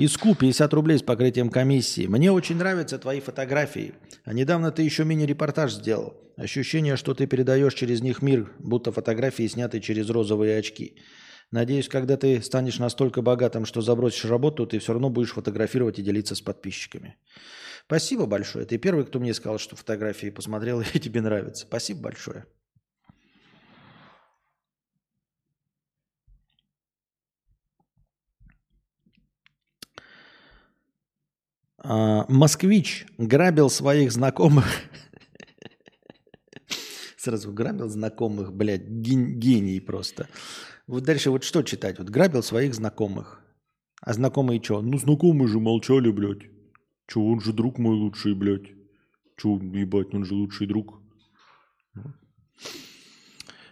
Иску 50 рублей с покрытием комиссии. Мне очень нравятся твои фотографии. А недавно ты еще мини-репортаж сделал. Ощущение, что ты передаешь через них мир, будто фотографии сняты через розовые очки. Надеюсь, когда ты станешь настолько богатым, что забросишь работу, ты все равно будешь фотографировать и делиться с подписчиками. Спасибо большое. Ты первый, кто мне сказал, что фотографии посмотрел и тебе нравятся. Спасибо большое. Москвич грабил своих знакомых. Сразу грабил знакомых, блядь, ген- гений просто. Вот дальше вот что читать? Вот грабил своих знакомых. А знакомые что? Ну, знакомые же молчали, блядь. Че, он же друг мой лучший, блядь. Че, ебать, он же лучший друг.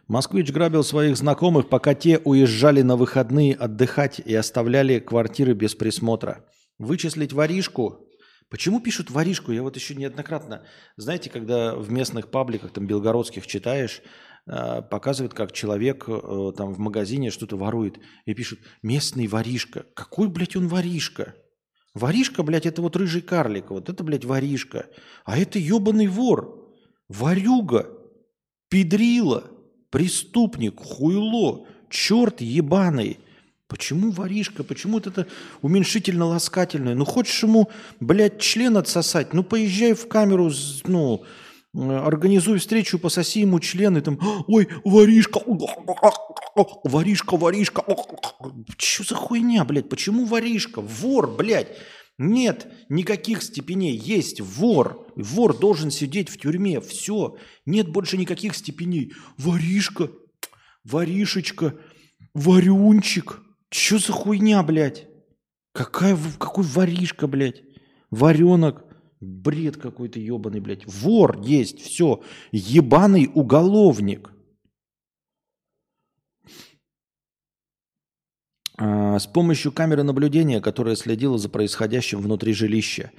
Москвич грабил своих знакомых, пока те уезжали на выходные отдыхать и оставляли квартиры без присмотра. Вычислить воришку. Почему пишут воришку? Я вот еще неоднократно, знаете, когда в местных пабликах, там, белгородских читаешь, э, показывают, как человек э, там в магазине что-то ворует, и пишут «местный воришка». Какой, блядь, он воришка? Воришка, блядь, это вот рыжий карлик, вот это, блядь, воришка. А это ебаный вор, ворюга, педрила, преступник, хуйло, черт ебаный. Почему воришка? Почему вот это уменьшительно-ласкательное? Ну, хочешь ему, блядь, член отсосать? Ну, поезжай в камеру, ну, э, организуй встречу, пососи ему член, и там, ой, воришка, воришка, воришка. Что за хуйня, блядь? Почему воришка? Вор, блядь. Нет никаких степеней. Есть вор. Вор должен сидеть в тюрьме. Все. Нет больше никаких степеней. Воришка, воришечка, варюнчик. Что за хуйня, блядь? Какая, какой воришка, блядь? Варенок. Бред какой-то ебаный, блядь. Вор есть, все. Ебаный уголовник. А, с помощью камеры наблюдения, которая следила за происходящим внутри жилища.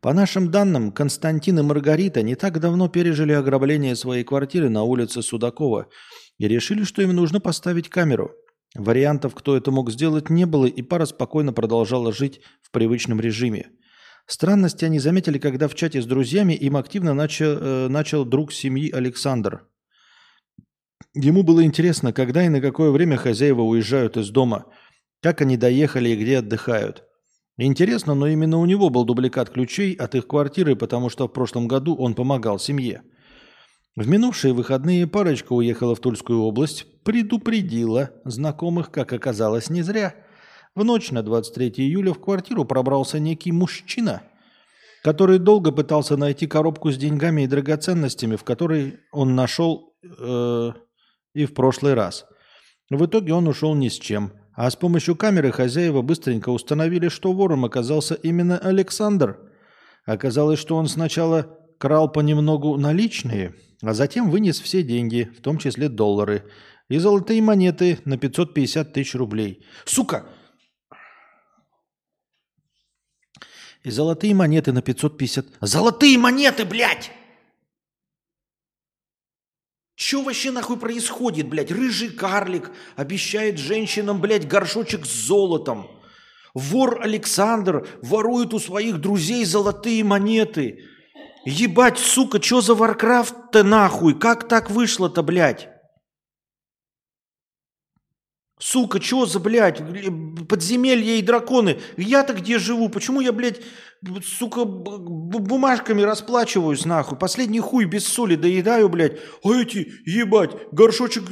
По нашим данным, Константин и Маргарита не так давно пережили ограбление своей квартиры на улице Судакова и решили, что им нужно поставить камеру. Вариантов, кто это мог сделать, не было, и пара спокойно продолжала жить в привычном режиме. Странности они заметили, когда в чате с друзьями им активно начал, э, начал друг семьи Александр. Ему было интересно, когда и на какое время хозяева уезжают из дома, как они доехали и где отдыхают. Интересно, но именно у него был дубликат ключей от их квартиры, потому что в прошлом году он помогал семье. В минувшие выходные парочка уехала в Тульскую область, предупредила знакомых, как оказалось, не зря. В ночь на 23 июля в квартиру пробрался некий мужчина, который долго пытался найти коробку с деньгами и драгоценностями, в которой он нашел э, и в прошлый раз. В итоге он ушел ни с чем. А с помощью камеры хозяева быстренько установили, что вором оказался именно Александр. Оказалось, что он сначала крал понемногу наличные, а затем вынес все деньги, в том числе доллары, и золотые монеты на 550 тысяч рублей. Сука! И золотые монеты на 550... Золотые монеты, блядь! Что вообще нахуй происходит, блядь? Рыжий карлик обещает женщинам, блядь, горшочек с золотом. Вор Александр ворует у своих друзей золотые монеты. Ебать, сука, что за Варкрафт-то нахуй? Как так вышло-то, блядь? Сука, что за, блядь, подземелья и драконы? Я-то где живу? Почему я, блядь, сука, бумажками расплачиваюсь, нахуй? Последний хуй без соли доедаю, блядь. А эти, ебать, горшочек...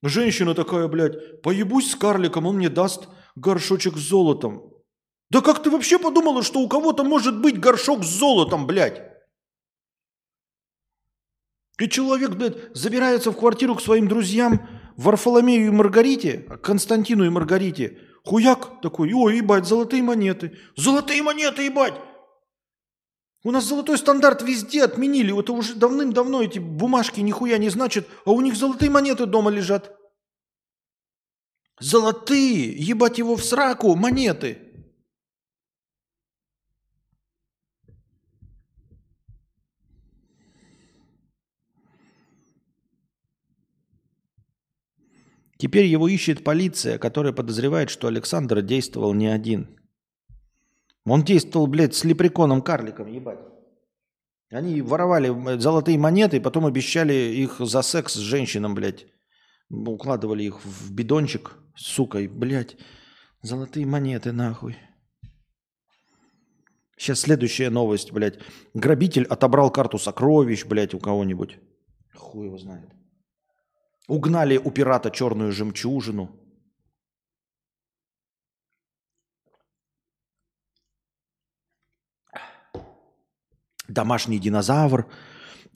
Женщина такая, блядь, поебусь с карликом, он мне даст горшочек с золотом. Да как ты вообще подумала, что у кого-то может быть горшок с золотом, блядь? И человек, блядь, забирается в квартиру к своим друзьям, Варфоломею и Маргарите, Константину и Маргарите, хуяк такой, ой, ебать, золотые монеты. Золотые монеты, ебать! У нас золотой стандарт везде отменили. Это уже давным-давно эти бумажки нихуя не значат, а у них золотые монеты дома лежат. Золотые, ебать его в сраку, монеты. Теперь его ищет полиция, которая подозревает, что Александр действовал не один. Он действовал, блядь, с лепреконом-карликом, ебать. Они воровали золотые монеты, потом обещали их за секс с женщинам, блядь. Укладывали их в бидончик, сука, и, блядь, золотые монеты, нахуй. Сейчас следующая новость, блядь. Грабитель отобрал карту сокровищ, блядь, у кого-нибудь. Хуй его знает. Угнали у пирата черную жемчужину. Домашний динозавр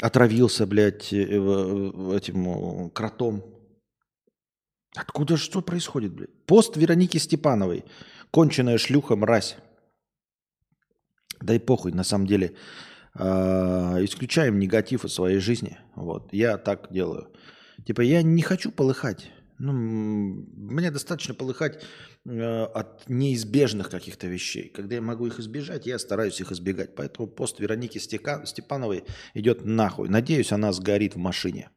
отравился, блядь, э, этим кротом. Откуда что происходит, блядь? Пост Вероники Степановой. Конченая шлюха, мразь. Да и похуй, на самом деле. А, исключаем негатив из своей жизни. Вот. Я так делаю. Типа я не хочу полыхать. Ну, мне достаточно полыхать э, от неизбежных каких-то вещей. Когда я могу их избежать, я стараюсь их избегать. Поэтому пост Вероники Стека, Степановой идет нахуй. Надеюсь, она сгорит в машине.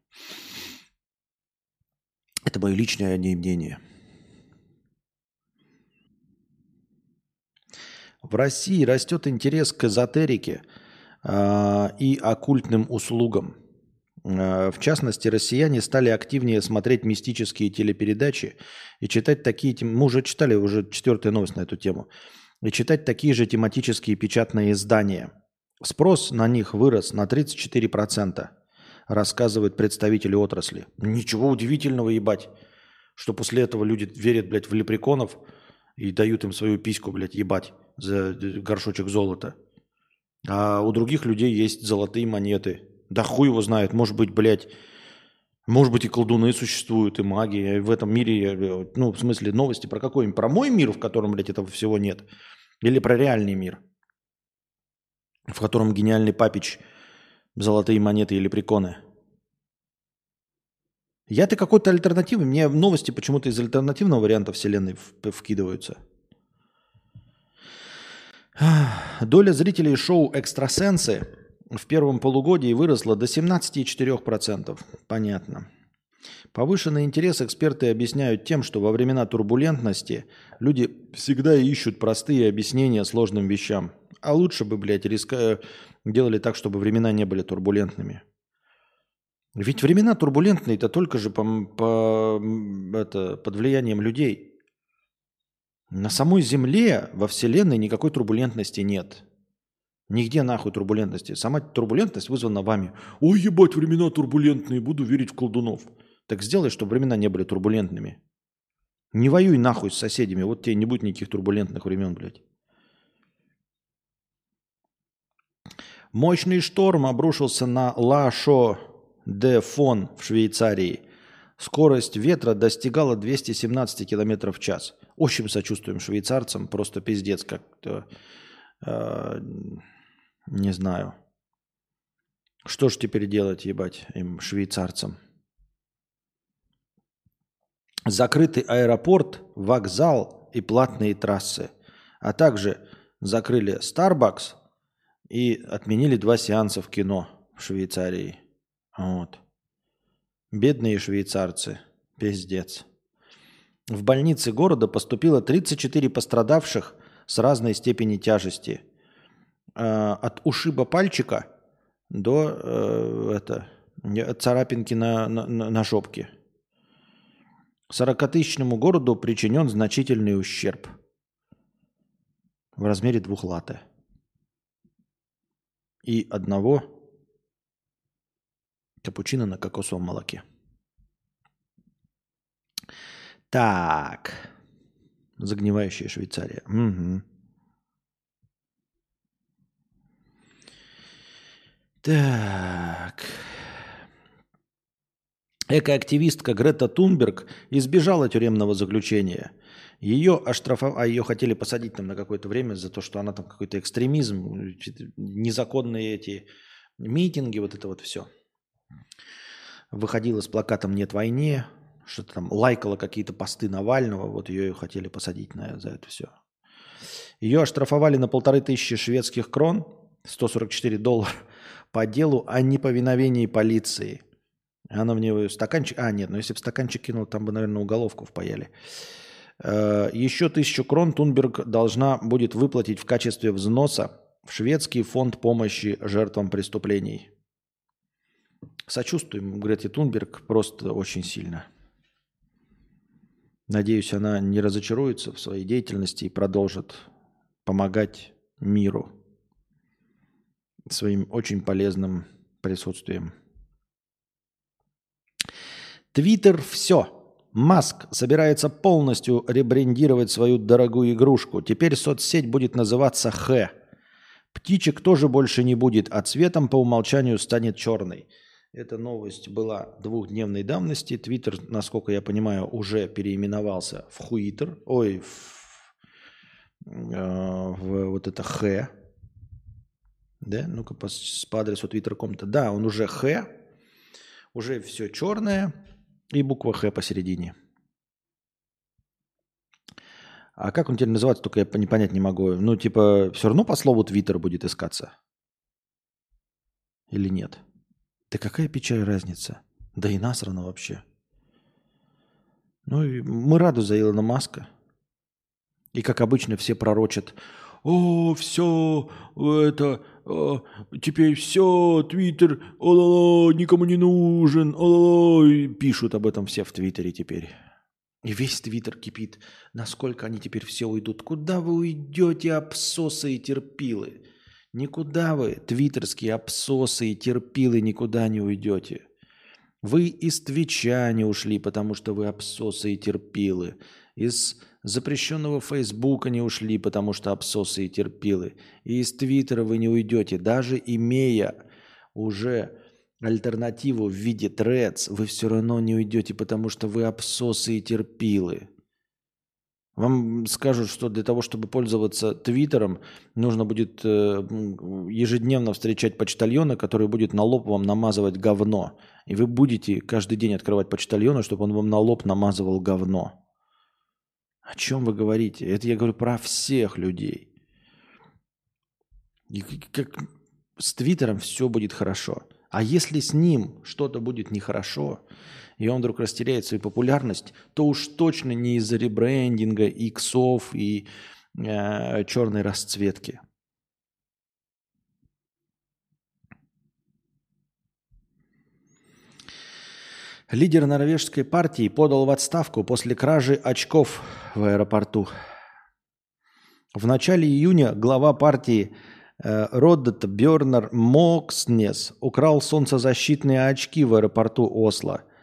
Это мое личное мнение. В России растет интерес к эзотерике э, и оккультным услугам – в частности, россияне стали активнее смотреть мистические телепередачи и читать такие... Мы уже читали, уже четвертая новость на эту тему. И читать такие же тематические печатные издания. Спрос на них вырос на 34%, рассказывают представители отрасли. Ничего удивительного, ебать, что после этого люди верят, блядь, в лепреконов и дают им свою письку, блядь, ебать за горшочек золота. А у других людей есть золотые монеты, да хуй его знает, может быть, блядь, может быть, и колдуны существуют, и маги. В этом мире, ну, в смысле, новости про какой? Про мой мир, в котором, блядь, этого всего нет? Или про реальный мир, в котором гениальный папич, золотые монеты или приконы? Я-то какой-то альтернативный. Мне новости почему-то из альтернативного варианта вселенной вкидываются. Доля зрителей шоу «Экстрасенсы» в первом полугодии выросла до 17,4%. Понятно. Повышенный интерес эксперты объясняют тем, что во времена турбулентности люди всегда ищут простые объяснения сложным вещам. А лучше бы, блядь, риска... делали так, чтобы времена не были турбулентными. Ведь времена турбулентные это только же по, по, это, под влиянием людей. На самой Земле, во Вселенной никакой турбулентности нет. Нигде нахуй турбулентности. Сама турбулентность вызвана вами. Ой, ебать, времена турбулентные, буду верить в колдунов. Так сделай, чтобы времена не были турбулентными. Не воюй нахуй с соседями, вот тебе не будет никаких турбулентных времен, блядь. Мощный шторм обрушился на Лашо де Фон в Швейцарии. Скорость ветра достигала 217 км в час. Очень сочувствуем швейцарцам, просто пиздец как-то. Э, не знаю. Что ж теперь делать, ебать, им, швейцарцам? Закрытый аэропорт, вокзал и платные трассы. А также закрыли Starbucks и отменили два сеанса в кино в Швейцарии. Вот. Бедные швейцарцы. Пиздец. В больнице города поступило 34 пострадавших с разной степени тяжести – Э, от ушиба пальчика до э, это, царапинки на, на, на жопке. 40-тысячному городу причинен значительный ущерб в размере двух латы и одного капучино на кокосовом молоке. Так. Загнивающая Швейцария. Угу. Так. Экоактивистка Грета Тунберг избежала тюремного заключения. Ее оштрафовали, а ее хотели посадить там на какое-то время за то, что она там какой-то экстремизм, незаконные эти митинги, вот это вот все. Выходила с плакатом «Нет войне», что-то там лайкала какие-то посты Навального, вот ее хотели посадить на, за это все. Ее оштрафовали на полторы тысячи шведских крон, 144 доллара, по делу о неповиновении полиции. Она мне стаканчик... А, нет, ну если бы стаканчик кинул, там бы, наверное, уголовку впаяли. Э, Еще тысячу крон Тунберг должна будет выплатить в качестве взноса в шведский фонд помощи жертвам преступлений. Сочувствуем Грете Тунберг просто очень сильно. Надеюсь, она не разочаруется в своей деятельности и продолжит помогать миру своим очень полезным присутствием. Твиттер все. Маск собирается полностью ребрендировать свою дорогую игрушку. Теперь соцсеть будет называться Х. Птичек тоже больше не будет, а цветом по умолчанию станет черный. Эта новость была двухдневной давности. Твиттер, насколько я понимаю, уже переименовался в Хуитер. Ой, в, э, в вот это Х. Да, ну-ка по, по адресу twitter.com-то. Да, он уже Х. Уже все черное. И буква Х посередине. А как он теперь называется, только я не понять не могу. Ну, типа, все равно по слову Твиттер будет искаться? Или нет? Да какая печаль разница? Да и насрано вообще. Ну, мы рады за Илона Маска. И, как обычно, все пророчат, о, все, это, о, теперь все, Твиттер, о, никому не нужен, о, пишут об этом все в Твиттере теперь. И весь Твиттер кипит. Насколько они теперь все уйдут? Куда вы уйдете, обсосы и терпилы? Никуда вы, твиттерские обсосы и терпилы, никуда не уйдете. Вы из Твича не ушли, потому что вы обсосы и терпилы. Из запрещенного Фейсбука не ушли, потому что обсосы и терпилы. И из Твиттера вы не уйдете. Даже имея уже альтернативу в виде трец, вы все равно не уйдете, потому что вы обсосы и терпилы. Вам скажут, что для того, чтобы пользоваться Твиттером, нужно будет э, ежедневно встречать почтальона, который будет на лоб вам намазывать говно. И вы будете каждый день открывать почтальона, чтобы он вам на лоб намазывал говно. О чем вы говорите? Это я говорю про всех людей. И как с Твиттером все будет хорошо. А если с ним что-то будет нехорошо, и он вдруг растеряет свою популярность, то уж точно не из-за ребрендинга, иксов и э, черной расцветки. Лидер норвежской партии подал в отставку после кражи очков в аэропорту. В начале июня глава партии э, Роддет Бёрнер Мокснес украл солнцезащитные очки в аэропорту Осло –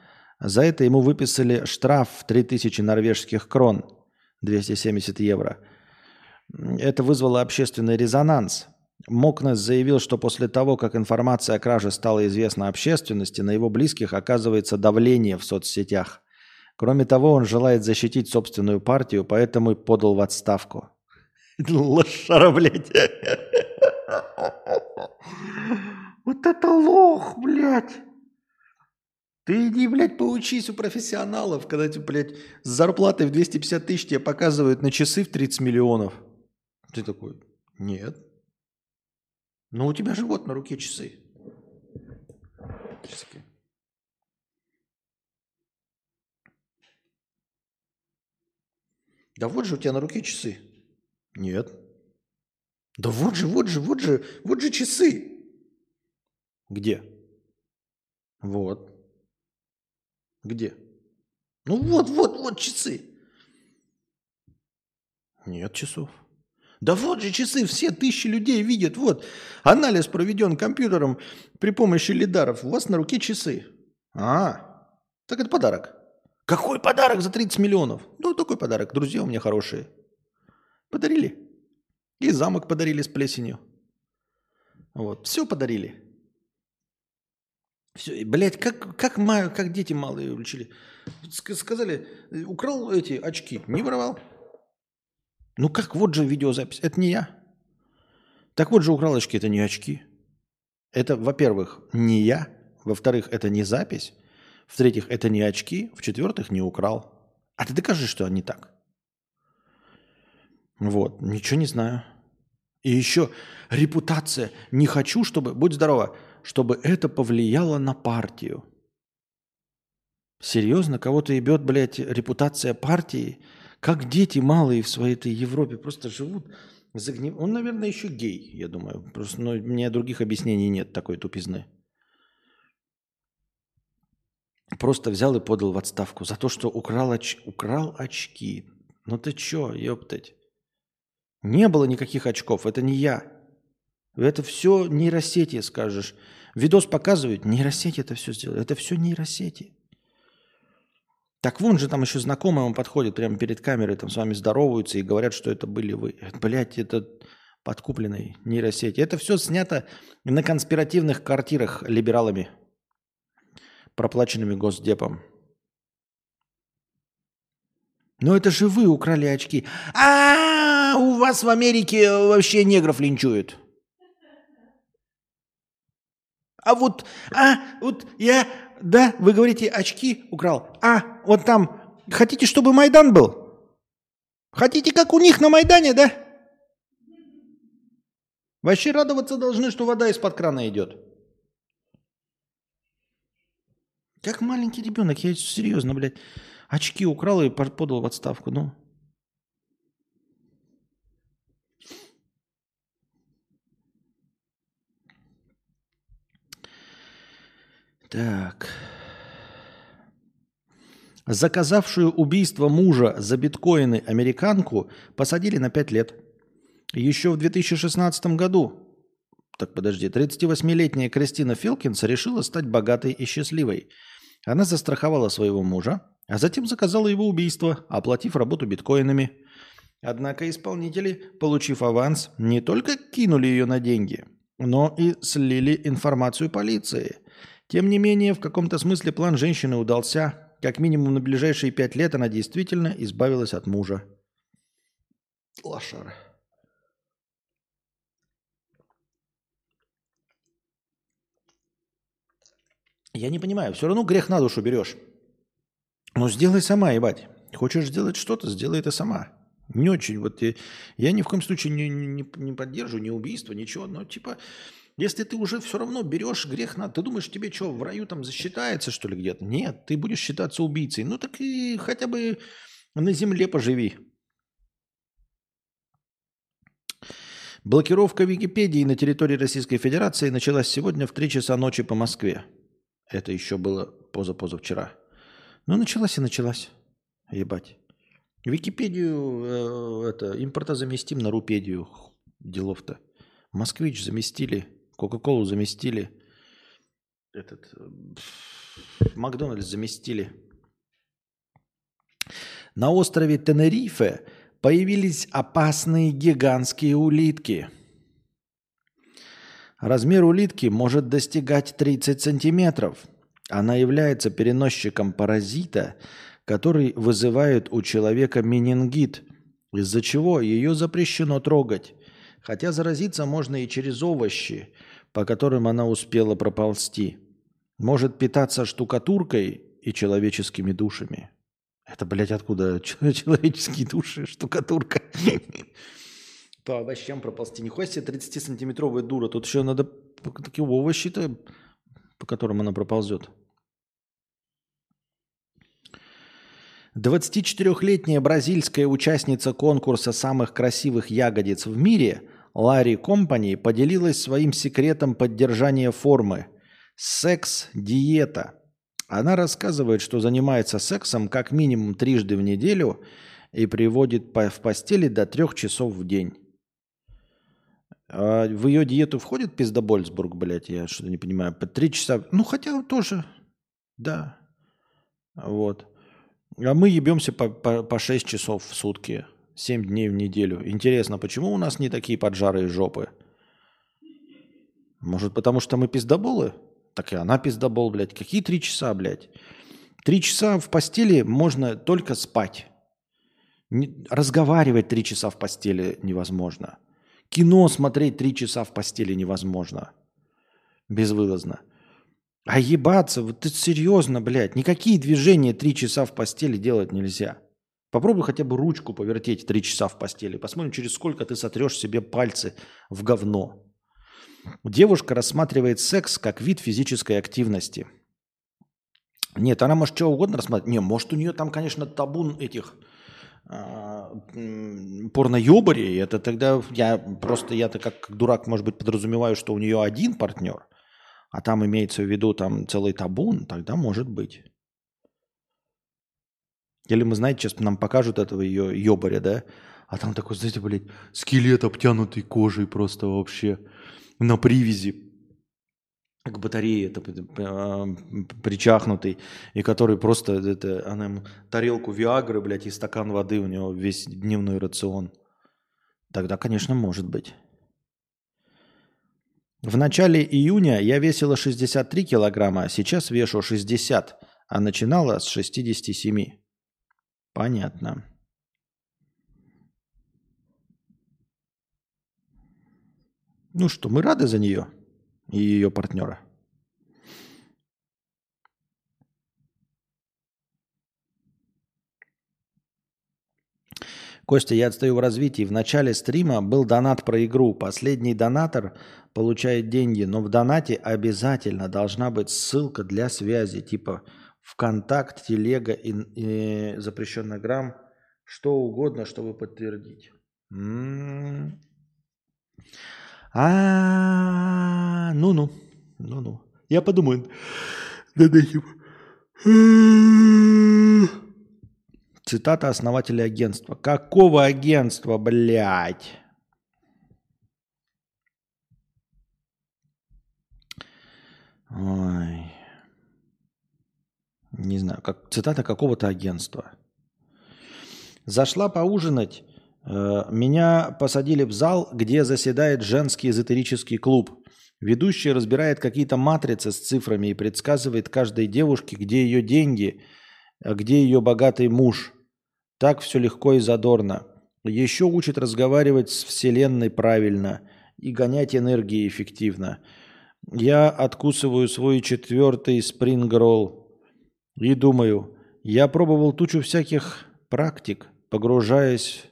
за это ему выписали штраф в 3000 норвежских крон, 270 евро. Это вызвало общественный резонанс. Мокнес заявил, что после того, как информация о краже стала известна общественности, на его близких оказывается давление в соцсетях. Кроме того, он желает защитить собственную партию, поэтому подал в отставку. Лошара, блядь. Вот это лох, блядь. Ты иди, блядь, поучись у профессионалов, когда тебе, блядь, с зарплатой в 250 тысяч тебе показывают на часы в 30 миллионов. Ты такой, нет. Но у тебя же вот на руке часы. Часы. Да вот же у тебя на руке часы. Нет. Да вот же, вот же, вот же, вот же часы. Где? Вот. Где? Ну вот, вот, вот часы. Нет часов. Да вот же часы, все тысячи людей видят. Вот, анализ проведен компьютером при помощи лидаров. У вас на руке часы. А, так это подарок. Какой подарок за 30 миллионов? Ну, такой подарок. Друзья у меня хорошие. Подарили. И замок подарили с плесенью. Вот, все подарили. Все, блядь, как, как, как дети малые учили. Ск- Сказали, украл эти очки, не воровал. Ну как, вот же видеозапись, это не я. Так вот же очки, это не очки. Это, во-первых, не я. Во-вторых, это не запись. В-третьих, это не очки. В-четвертых, не украл. А ты докажи, что они так. Вот, ничего не знаю. И еще репутация. Не хочу, чтобы, будь здорова, чтобы это повлияло на партию. Серьезно, кого-то ебет, блядь, репутация партии? Как дети малые в своей этой Европе просто живут загнив... Он, наверное, еще гей, я думаю. Просто ну, у меня других объяснений нет такой тупизны. Просто взял и подал в отставку за то, что украл, оч... украл очки. Ну ты чё, ёптать? Не было никаких очков, это не я. Это все нейросети, скажешь. Видос показывают, нейросети это все сделали. Это все нейросети. Так вон же там еще знакомый он подходит прямо перед камерой, там с вами здороваются и говорят, что это были вы. Блять, это подкупленной нейросети. Это все снято на конспиративных квартирах либералами, проплаченными Госдепом. Но это же вы украли очки. А, у вас в Америке вообще негров линчуют. А вот, а, вот я, да, вы говорите, очки украл. А, вот там, хотите, чтобы Майдан был? Хотите, как у них на Майдане, да? Вообще радоваться должны, что вода из-под крана идет. Как маленький ребенок, я серьезно, блядь, очки украл и подал в отставку, ну. Так. Заказавшую убийство мужа за биткоины американку посадили на 5 лет. Еще в 2016 году, так подожди, 38-летняя Кристина Филкинс решила стать богатой и счастливой. Она застраховала своего мужа, а затем заказала его убийство, оплатив работу биткоинами. Однако исполнители, получив аванс, не только кинули ее на деньги, но и слили информацию полиции. Тем не менее, в каком-то смысле план женщины удался. Как минимум на ближайшие пять лет она действительно избавилась от мужа. Лошара. Я не понимаю, все равно грех на душу берешь. Ну, сделай сама, ебать. Хочешь сделать что-то, сделай это сама. Не очень. Вот я, я ни в коем случае не, не, не поддерживаю ни убийство, ничего. Но типа, если ты уже все равно берешь грех на... Ты думаешь, тебе что, в раю там засчитается, что ли, где-то? Нет, ты будешь считаться убийцей. Ну, так и хотя бы на земле поживи. Блокировка Википедии на территории Российской Федерации началась сегодня в 3 часа ночи по Москве. Это еще было позапозавчера. Ну, началась и началась. Ебать. Википедию, э, это, импортозаместим на Рупедию. Делов-то. Москвич заместили, Кока-Колу заместили, этот, э, Макдональдс заместили. На острове Тенерифе появились опасные гигантские улитки. Размер улитки может достигать 30 сантиметров. Она является переносчиком паразита, который вызывает у человека менингит, из-за чего ее запрещено трогать. Хотя заразиться можно и через овощи, по которым она успела проползти. Может питаться штукатуркой и человеческими душами. Это, блядь, откуда человеческие души, штукатурка? По овощам проползти. Нихуя себе 30-сантиметровая дура. Тут еще надо такие овощи-то, по которым она проползет. 24-летняя бразильская участница конкурса самых красивых ягодиц в мире Ларри Компани поделилась своим секретом поддержания формы – секс-диета. Она рассказывает, что занимается сексом как минимум трижды в неделю и приводит в постели до трех часов в день. А в ее диету входит пиздобольсбург, блядь, я что-то не понимаю. По три часа, ну хотя тоже, да. Вот. А мы ебемся по, по, по 6 часов в сутки, 7 дней в неделю. Интересно, почему у нас не такие поджарые жопы? Может, потому что мы пиздоболы? Так и она пиздобол, блядь. Какие три часа, блядь? Три часа в постели можно только спать. Не- разговаривать три часа в постели невозможно. Кино смотреть три часа в постели невозможно. Безвылазно. А ебаться, вот ты серьезно, блядь, никакие движения три часа в постели делать нельзя. Попробуй хотя бы ручку повертеть три часа в постели. Посмотрим, через сколько ты сотрешь себе пальцы в говно. Девушка рассматривает секс как вид физической активности. Нет, она может что угодно рассматривать. Не, может у нее там, конечно, табун этих а, м, порно-ёбарей. Это тогда я просто, я-то как дурак, может быть, подразумеваю, что у нее один партнер, а там имеется в виду там целый табун, тогда может быть. Или мы, знаете, сейчас нам покажут этого ее ёбаря, да? А там такой, знаете, блядь, скелет обтянутый кожей просто вообще на привязи к батарее это, э, причахнутый, и который просто, это, она ему тарелку Виагры, блядь, и стакан воды у него весь дневной рацион. Тогда, конечно, может быть. В начале июня я весила 63 килограмма, а сейчас вешу 60, а начинала с 67. Понятно. Ну что, мы рады за нее и ее партнера. Костя, я отстаю в развитии. В начале стрима был донат про игру. Последний донатор получает деньги, но в донате обязательно должна быть ссылка для связи, типа ВКонтакт, Телега, и, и запрещенный грамм, что угодно, чтобы подтвердить. М. А, ну-ну, ну-ну. Я подумаю над этим. Цитата основателя агентства. Какого агентства, блядь? Ой. Не знаю, как, цитата какого-то агентства. Зашла поужинать. э, Меня посадили в зал, где заседает женский эзотерический клуб. Ведущий разбирает какие-то матрицы с цифрами и предсказывает каждой девушке, где ее деньги, а где ее богатый муж. Так все легко и задорно. Еще учит разговаривать с Вселенной правильно и гонять энергии эффективно. Я откусываю свой четвертый спрингролл и думаю, я пробовал тучу всяких практик, погружаясь,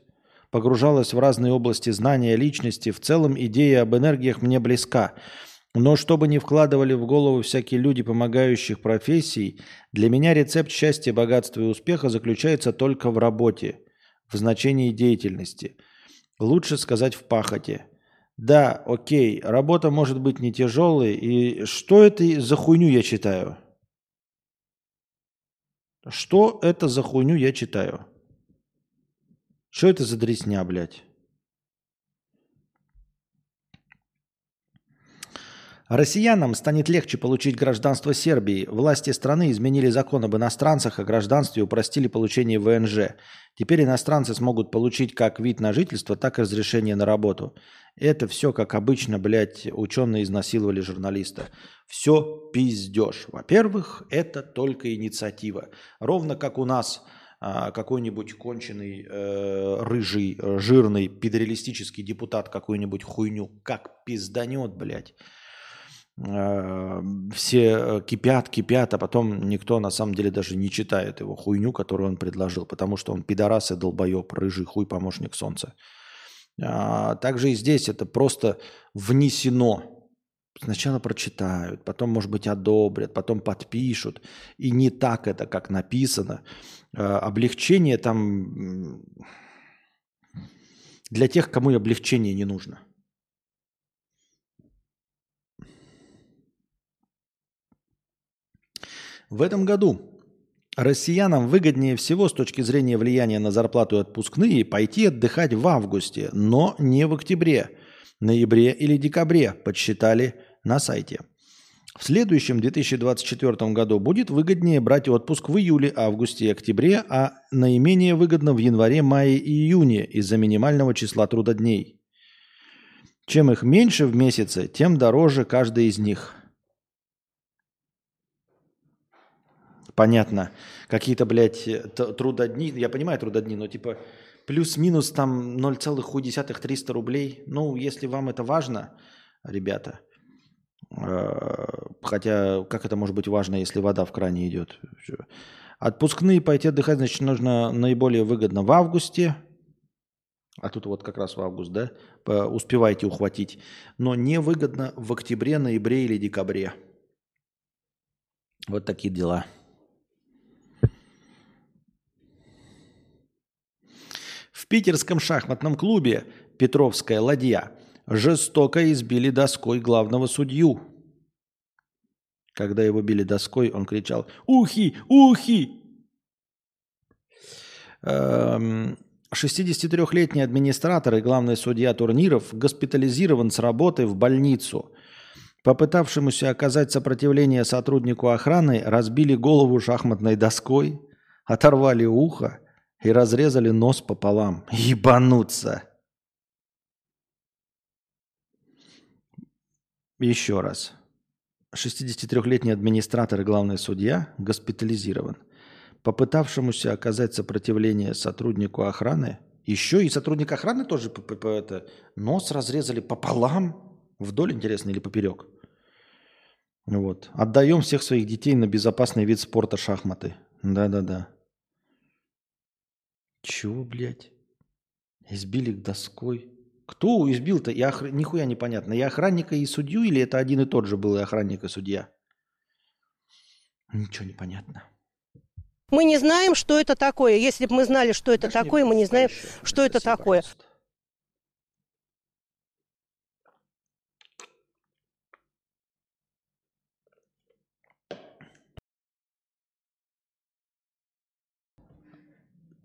погружалась в разные области знания личности. В целом идея об энергиях мне близка. Но чтобы не вкладывали в голову всякие люди помогающих профессий, для меня рецепт счастья, богатства и успеха заключается только в работе, в значении деятельности. Лучше сказать в пахоте. Да, окей, работа может быть не тяжелой. И что это за хуйню я читаю? Что это за хуйню я читаю? Что это за дресня, блядь? Россиянам станет легче получить гражданство Сербии. Власти страны изменили закон об иностранцах, о гражданстве и упростили получение ВНЖ. Теперь иностранцы смогут получить как вид на жительство, так и разрешение на работу. Это все, как обычно, блядь, ученые изнасиловали журналиста. Все пиздеж. Во-первых, это только инициатива. Ровно как у нас а, какой-нибудь конченый, э, рыжий, э, жирный, педералистический депутат какую-нибудь хуйню как пизданет, блядь. Э, все э, кипят, кипят, а потом никто на самом деле даже не читает его хуйню, которую он предложил, потому что он пидорас и долбоеб, рыжий хуй, помощник солнца. А, Также и здесь это просто внесено. Сначала прочитают, потом, может быть, одобрят, потом подпишут. И не так это, как написано. А, Облегчение там для тех, кому облегчение не нужно. В этом году россиянам выгоднее всего с точки зрения влияния на зарплату и отпускные пойти отдыхать в августе, но не в октябре, ноябре или декабре, подсчитали на сайте. В следующем 2024 году будет выгоднее брать отпуск в июле, августе и октябре, а наименее выгодно в январе, мае и июне из-за минимального числа трудодней. Чем их меньше в месяце, тем дороже каждый из них. Понятно. Какие-то, блядь, трудодни. Я понимаю трудодни, но типа плюс-минус там 0,300 рублей. Ну, если вам это важно, ребята. э, Хотя, как это может быть важно, если вода в кране идет? Отпускные пойти отдыхать, значит, нужно наиболее выгодно в августе. А тут вот как раз в август, да? Успевайте ухватить. Но невыгодно в октябре, ноябре или декабре. Вот такие дела. В питерском шахматном клубе «Петровская ладья» жестоко избили доской главного судью. Когда его били доской, он кричал «Ухи! Ухи!» Эм, 63-летний администратор и главный судья турниров госпитализирован с работы в больницу. Попытавшемуся оказать сопротивление сотруднику охраны разбили голову шахматной доской, оторвали ухо и разрезали нос пополам. Ебануться! Еще раз. 63-летний администратор и главный судья госпитализирован. Попытавшемуся оказать сопротивление сотруднику охраны, еще и сотрудник охраны тоже п- п- п- это, нос разрезали пополам, вдоль, интересно, или поперек. Вот. Отдаем всех своих детей на безопасный вид спорта шахматы. Да-да-да. Чего, блядь? Избили доской. Кто избил-то? И охр... Нихуя непонятно. И охранника, и судью, или это один и тот же был и охранник, и судья? Ничего не понятно. Мы не знаем, что это такое. Если бы мы знали, что это мне такое, мы не знаем, что это Спасибо, такое. пожалуйста.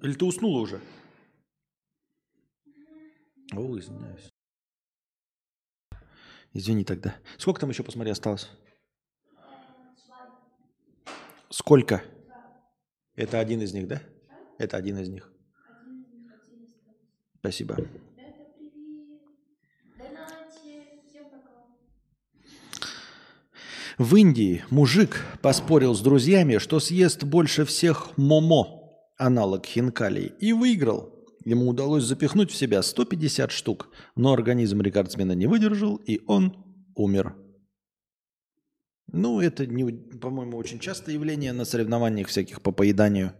Или ты уснула уже? О, извиняюсь. Извини тогда. Сколько там еще, посмотри, осталось? Сколько? Это один из них, да? Это один из них. Спасибо. В Индии мужик поспорил с друзьями, что съест больше всех момо, аналог хинкалей, и выиграл. Ему удалось запихнуть в себя 150 штук, но организм рекордсмена не выдержал, и он умер. Ну, это, не, по-моему, очень частое явление на соревнованиях всяких по поеданию.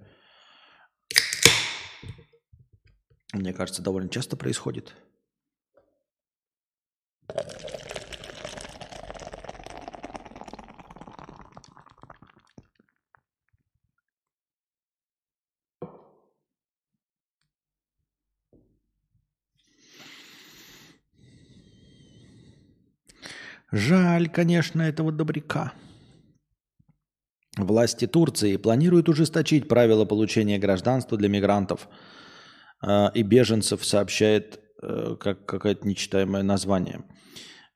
Мне кажется, довольно часто происходит. Жаль, конечно, этого добряка. Власти Турции планируют ужесточить правила получения гражданства для мигрантов э, и беженцев, сообщает э, как какое-то нечитаемое название.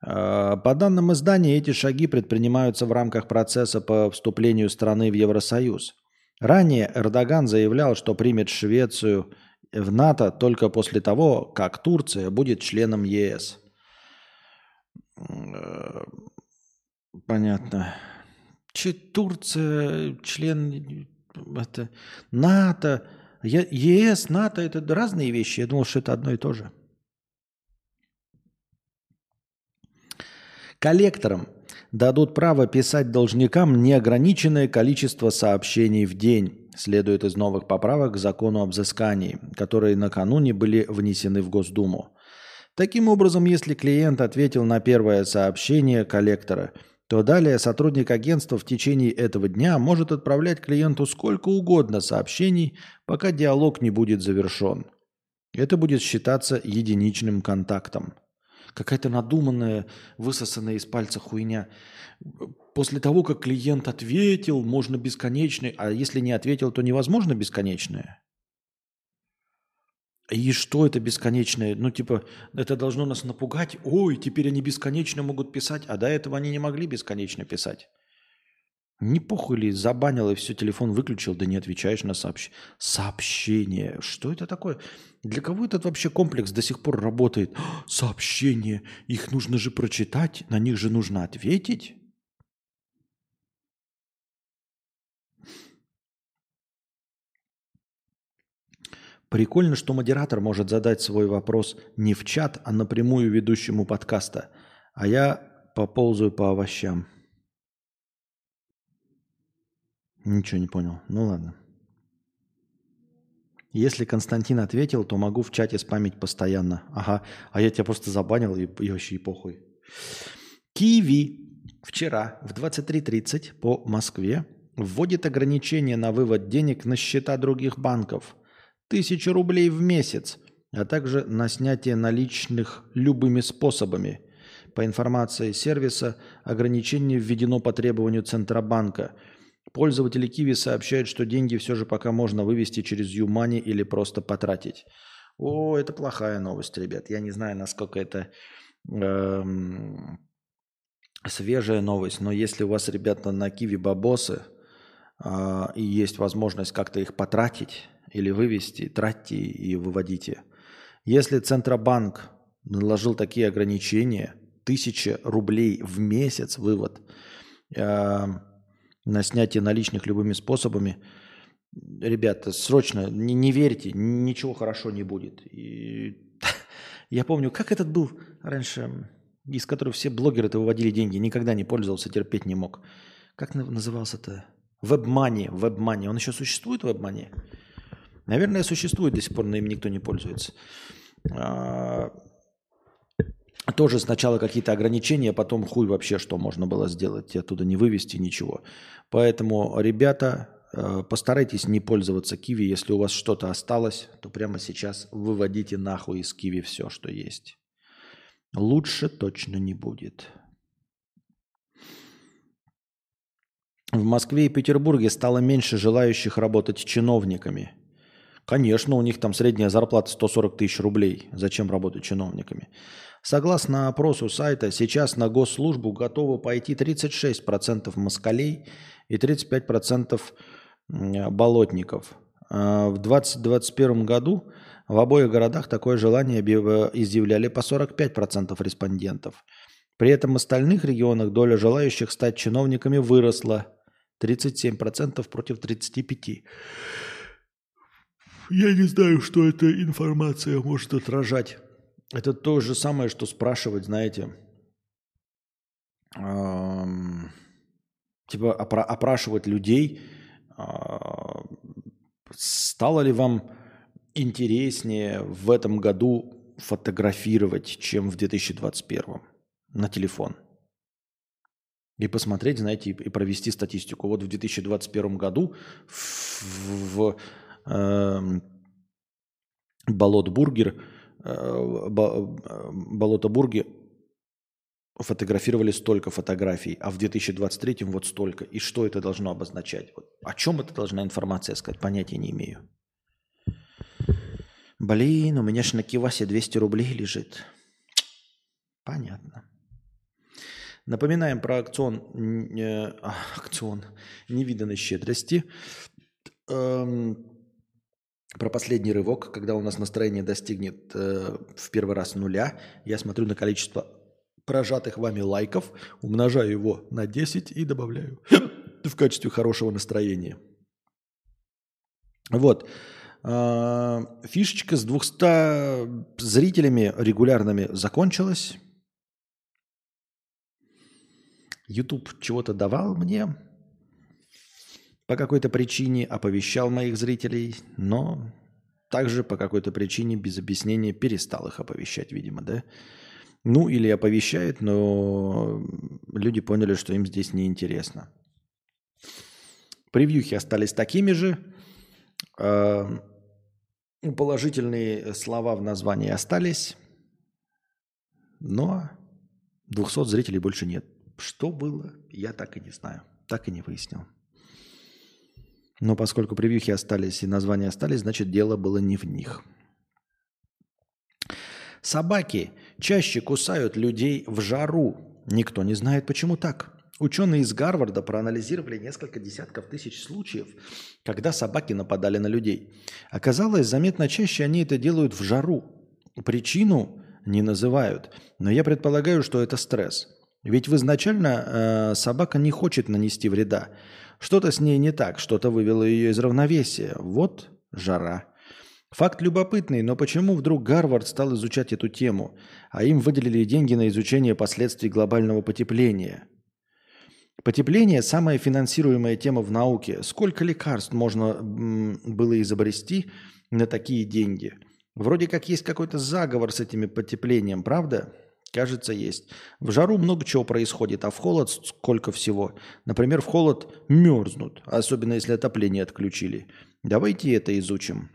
Э, По данным издания, эти шаги предпринимаются в рамках процесса по вступлению страны в Евросоюз. Ранее Эрдоган заявлял, что примет Швецию в НАТО только после того, как Турция будет членом ЕС. Э, Понятно. Турция, член это, НАТО, ЕС, НАТО это разные вещи. Я думал, что это одно и то же. Коллекторам дадут право писать должникам неограниченное количество сообщений в день, следует из новых поправок к закону об взыскании, которые накануне были внесены в Госдуму. Таким образом, если клиент ответил на первое сообщение коллектора, то далее сотрудник агентства в течение этого дня может отправлять клиенту сколько угодно сообщений, пока диалог не будет завершен. Это будет считаться единичным контактом. Какая-то надуманная, высосанная из пальца хуйня. После того, как клиент ответил, можно бесконечный, а если не ответил, то невозможно бесконечное. И что это бесконечное? Ну, типа, это должно нас напугать. Ой, теперь они бесконечно могут писать, а до этого они не могли бесконечно писать. Не похуй ли, забанил и все, телефон выключил, да не отвечаешь на сообщ... сообщение. Что это такое? Для кого этот вообще комплекс до сих пор работает? Сообщения, их нужно же прочитать, на них же нужно ответить. Прикольно, что модератор может задать свой вопрос не в чат, а напрямую ведущему подкаста. А я поползаю по овощам. Ничего не понял. Ну ладно. Если Константин ответил, то могу в чате спамить постоянно. Ага, а я тебя просто забанил и, и вообще и похуй. Киви вчера в 23.30 по Москве вводит ограничение на вывод денег на счета других банков. Тысяча рублей в месяц, а также на снятие наличных любыми способами. По информации сервиса, ограничение введено по требованию Центробанка – Пользователи Киви сообщают, что деньги все же пока можно вывести через Юмани или просто потратить. О, это плохая новость, ребят. Я не знаю, насколько это эм, свежая новость, но если у вас, ребята, на Киви бабосы э, и есть возможность как-то их потратить или вывести, тратьте и выводите. Если Центробанк наложил такие ограничения, тысяча рублей в месяц вывод, э, на снятие наличных любыми способами. Ребята, срочно, не, не верьте, ничего хорошо не будет. И, я помню, как этот был раньше, из которого все блогеры-то выводили деньги, никогда не пользовался, терпеть не мог. Как назывался-то? WebMoney, WebMoney. Он еще существует, WebMoney? Наверное, существует до сих пор, но им никто не пользуется. А, тоже сначала какие-то ограничения, потом хуй вообще, что можно было сделать, оттуда не вывести ничего. Поэтому, ребята, э, постарайтесь не пользоваться киви. Если у вас что-то осталось, то прямо сейчас выводите нахуй из киви все, что есть. Лучше точно не будет. В Москве и Петербурге стало меньше желающих работать чиновниками. Конечно, у них там средняя зарплата 140 тысяч рублей. Зачем работать чиновниками? Согласно опросу сайта, сейчас на госслужбу готовы пойти 36% москалей и 35% болотников. А в 2021 году в обоих городах такое желание изъявляли по 45% респондентов. При этом в остальных регионах доля желающих стать чиновниками выросла 37% против 35%. Я не знаю, что эта информация может отражать. Это то же самое, что спрашивать, знаете, типа опра- опрашивать людей, э, стало ли вам интереснее в этом году фотографировать, чем в 2021 на телефон. И посмотреть, знаете, и провести статистику. Вот в 2021 году в, в Болот Бургер Э, Болотобурге фотографировали столько фотографий, а в 2023 вот столько. И что это должно обозначать? Вот, о чем это должна информация сказать? Понятия не имею. Блин, у меня же на Кивасе 200 рублей лежит. Понятно. Напоминаем про акцион, э, акцион невиданной щедрости. Эм, про последний рывок, когда у нас настроение достигнет э, в первый раз нуля, я смотрю на количество прожатых вами лайков, умножаю его на 10 и добавляю в качестве хорошего настроения. Вот. Э, фишечка с 200 зрителями регулярными закончилась. YouTube чего-то давал мне, по какой-то причине оповещал моих зрителей, но также по какой-то причине без объяснения перестал их оповещать, видимо, да? Ну, или оповещает, но люди поняли, что им здесь неинтересно. Превьюхи остались такими же. А, положительные слова в названии остались. Но 200 зрителей больше нет. Что было, я так и не знаю. Так и не выяснил. Но поскольку превьюхи остались и названия остались, значит дело было не в них. Собаки чаще кусают людей в жару. Никто не знает, почему так. Ученые из Гарварда проанализировали несколько десятков тысяч случаев, когда собаки нападали на людей. Оказалось, заметно чаще они это делают в жару. Причину не называют, но я предполагаю, что это стресс. Ведь изначально э, собака не хочет нанести вреда. Что-то с ней не так, что-то вывело ее из равновесия. Вот жара. Факт любопытный, но почему вдруг Гарвард стал изучать эту тему, а им выделили деньги на изучение последствий глобального потепления? Потепление – самая финансируемая тема в науке. Сколько лекарств можно было изобрести на такие деньги? Вроде как есть какой-то заговор с этими потеплением, правда? Кажется, есть. В жару много чего происходит, а в холод сколько всего. Например, в холод мерзнут, особенно если отопление отключили. Давайте это изучим.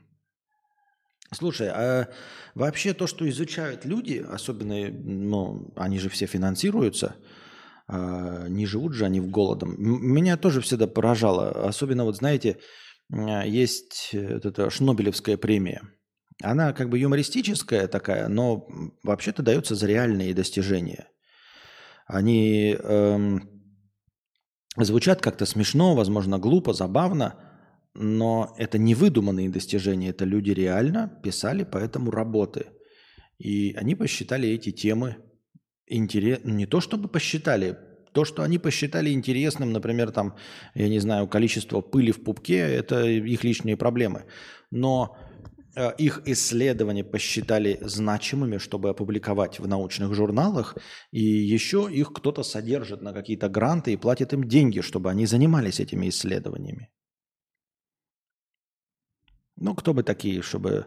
Слушай, а вообще то, что изучают люди, особенно, ну, они же все финансируются, а, не живут же они в голодом. Меня тоже всегда поражало. Особенно, вот знаете, м, есть э, вот эта Шнобелевская премия. Она как бы юмористическая такая, но вообще-то дается за реальные достижения. Они эм, звучат как-то смешно, возможно, глупо, забавно, но это не выдуманные достижения, это люди реально писали по этому работы. И они посчитали эти темы интерес... не то чтобы посчитали, то, что они посчитали интересным, например, там, я не знаю, количество пыли в пупке, это их личные проблемы. Но их исследования посчитали значимыми, чтобы опубликовать в научных журналах, и еще их кто-то содержит на какие-то гранты и платит им деньги, чтобы они занимались этими исследованиями. Ну, кто бы такие, чтобы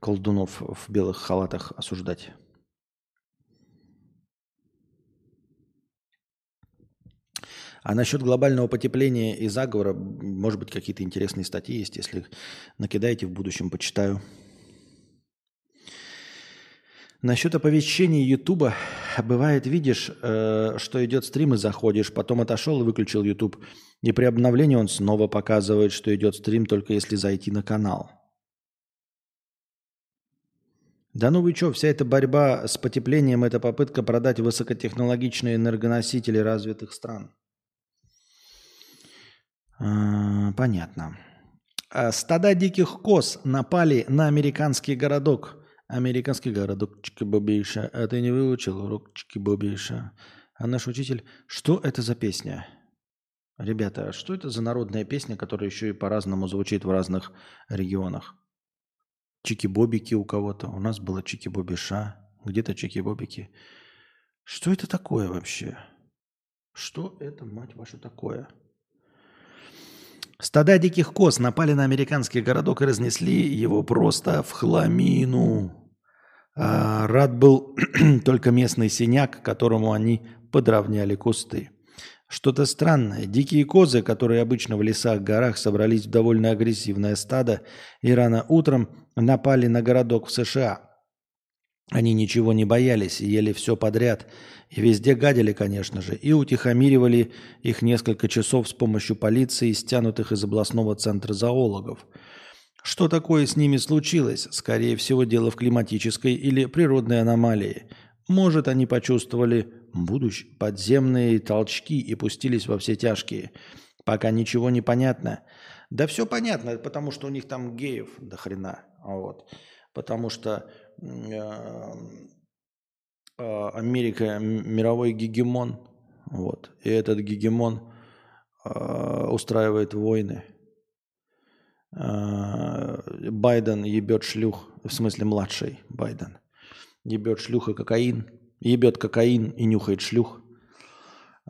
колдунов в белых халатах осуждать? А насчет глобального потепления и заговора, может быть, какие-то интересные статьи есть, если накидаете, в будущем почитаю. Насчет оповещений Ютуба. Бывает, видишь, э, что идет стрим и заходишь, потом отошел и выключил Ютуб. И при обновлении он снова показывает, что идет стрим, только если зайти на канал. Да ну вы что, вся эта борьба с потеплением – это попытка продать высокотехнологичные энергоносители развитых стран. А, Понятно. А, Стада диких коз напали на американский городок. Американский городок Чикибобейша. А ты не выучил урок Чикибобейша? А наш учитель... Что это за песня? Ребята, что это за народная песня, которая еще и по-разному звучит в разных регионах? Чики-бобики у кого-то. У нас было чики-бобиша. Где-то чики-бобики. Что это такое вообще? Что это, мать вашу, такое? Стада диких коз напали на американский городок и разнесли его просто в хламину. А, рад был только местный синяк, которому они подровняли кусты. Что-то странное. Дикие козы, которые обычно в лесах, горах собрались в довольно агрессивное стадо и рано утром напали на городок в США. Они ничего не боялись ели все подряд. И везде гадили, конечно же, и утихомиривали их несколько часов с помощью полиции, стянутых из областного центра зоологов. Что такое с ними случилось? Скорее всего, дело в климатической или природной аномалии. Может, они почувствовали будущее, подземные толчки и пустились во все тяжкие. Пока ничего не понятно. Да все понятно, потому что у них там геев до хрена. Вот. Потому что Америка м- мировой гегемон. Вот. И этот гегемон э, устраивает войны. Э, Байден ебет шлюх, в смысле младший Байден. Ебет шлюх и кокаин. Ебет кокаин и нюхает шлюх.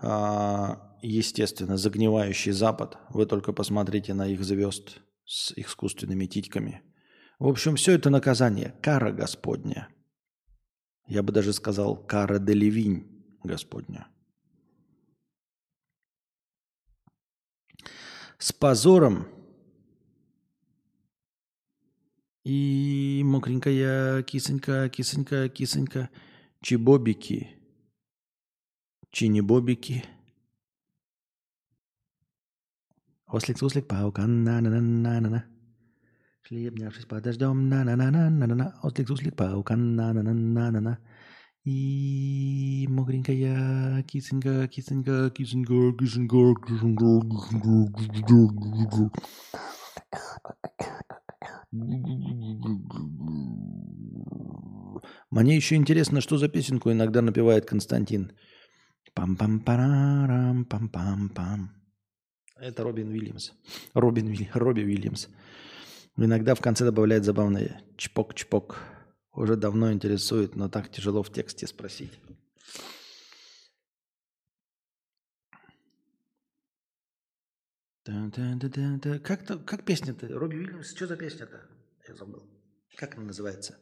А, Естественно, загнивающий Запад. Вы только посмотрите на их звезд с искусственными титьками. В общем, все это наказание. Кара Господня. Я бы даже сказал, кара де Господня. С позором и мокренькая кисонька, кисонька, кисонька, чебобики, чинебобики. Ослик, суслик, паукан, на-на-на-на-на-на. Шли, обнявшись под дождем, на-на-на-на-на-на. Ослик, суслик, паукан, на-на-на-на-на-на. И мокренькая кисонька, кисонька, кисонька, кисонька, кисонька. Мне еще интересно, что за песенку иногда напевает Константин. Пам-пам-парам, пам-пам-пам. Это Робин Уильямс. Робин Уиль- Робби Уильямс. Иногда в конце добавляет забавные чпок-чпок. Уже давно интересует, но так тяжело в тексте спросить. Как, как песня-то? Робби Уильямс, что за песня-то? Я забыл. Как она называется?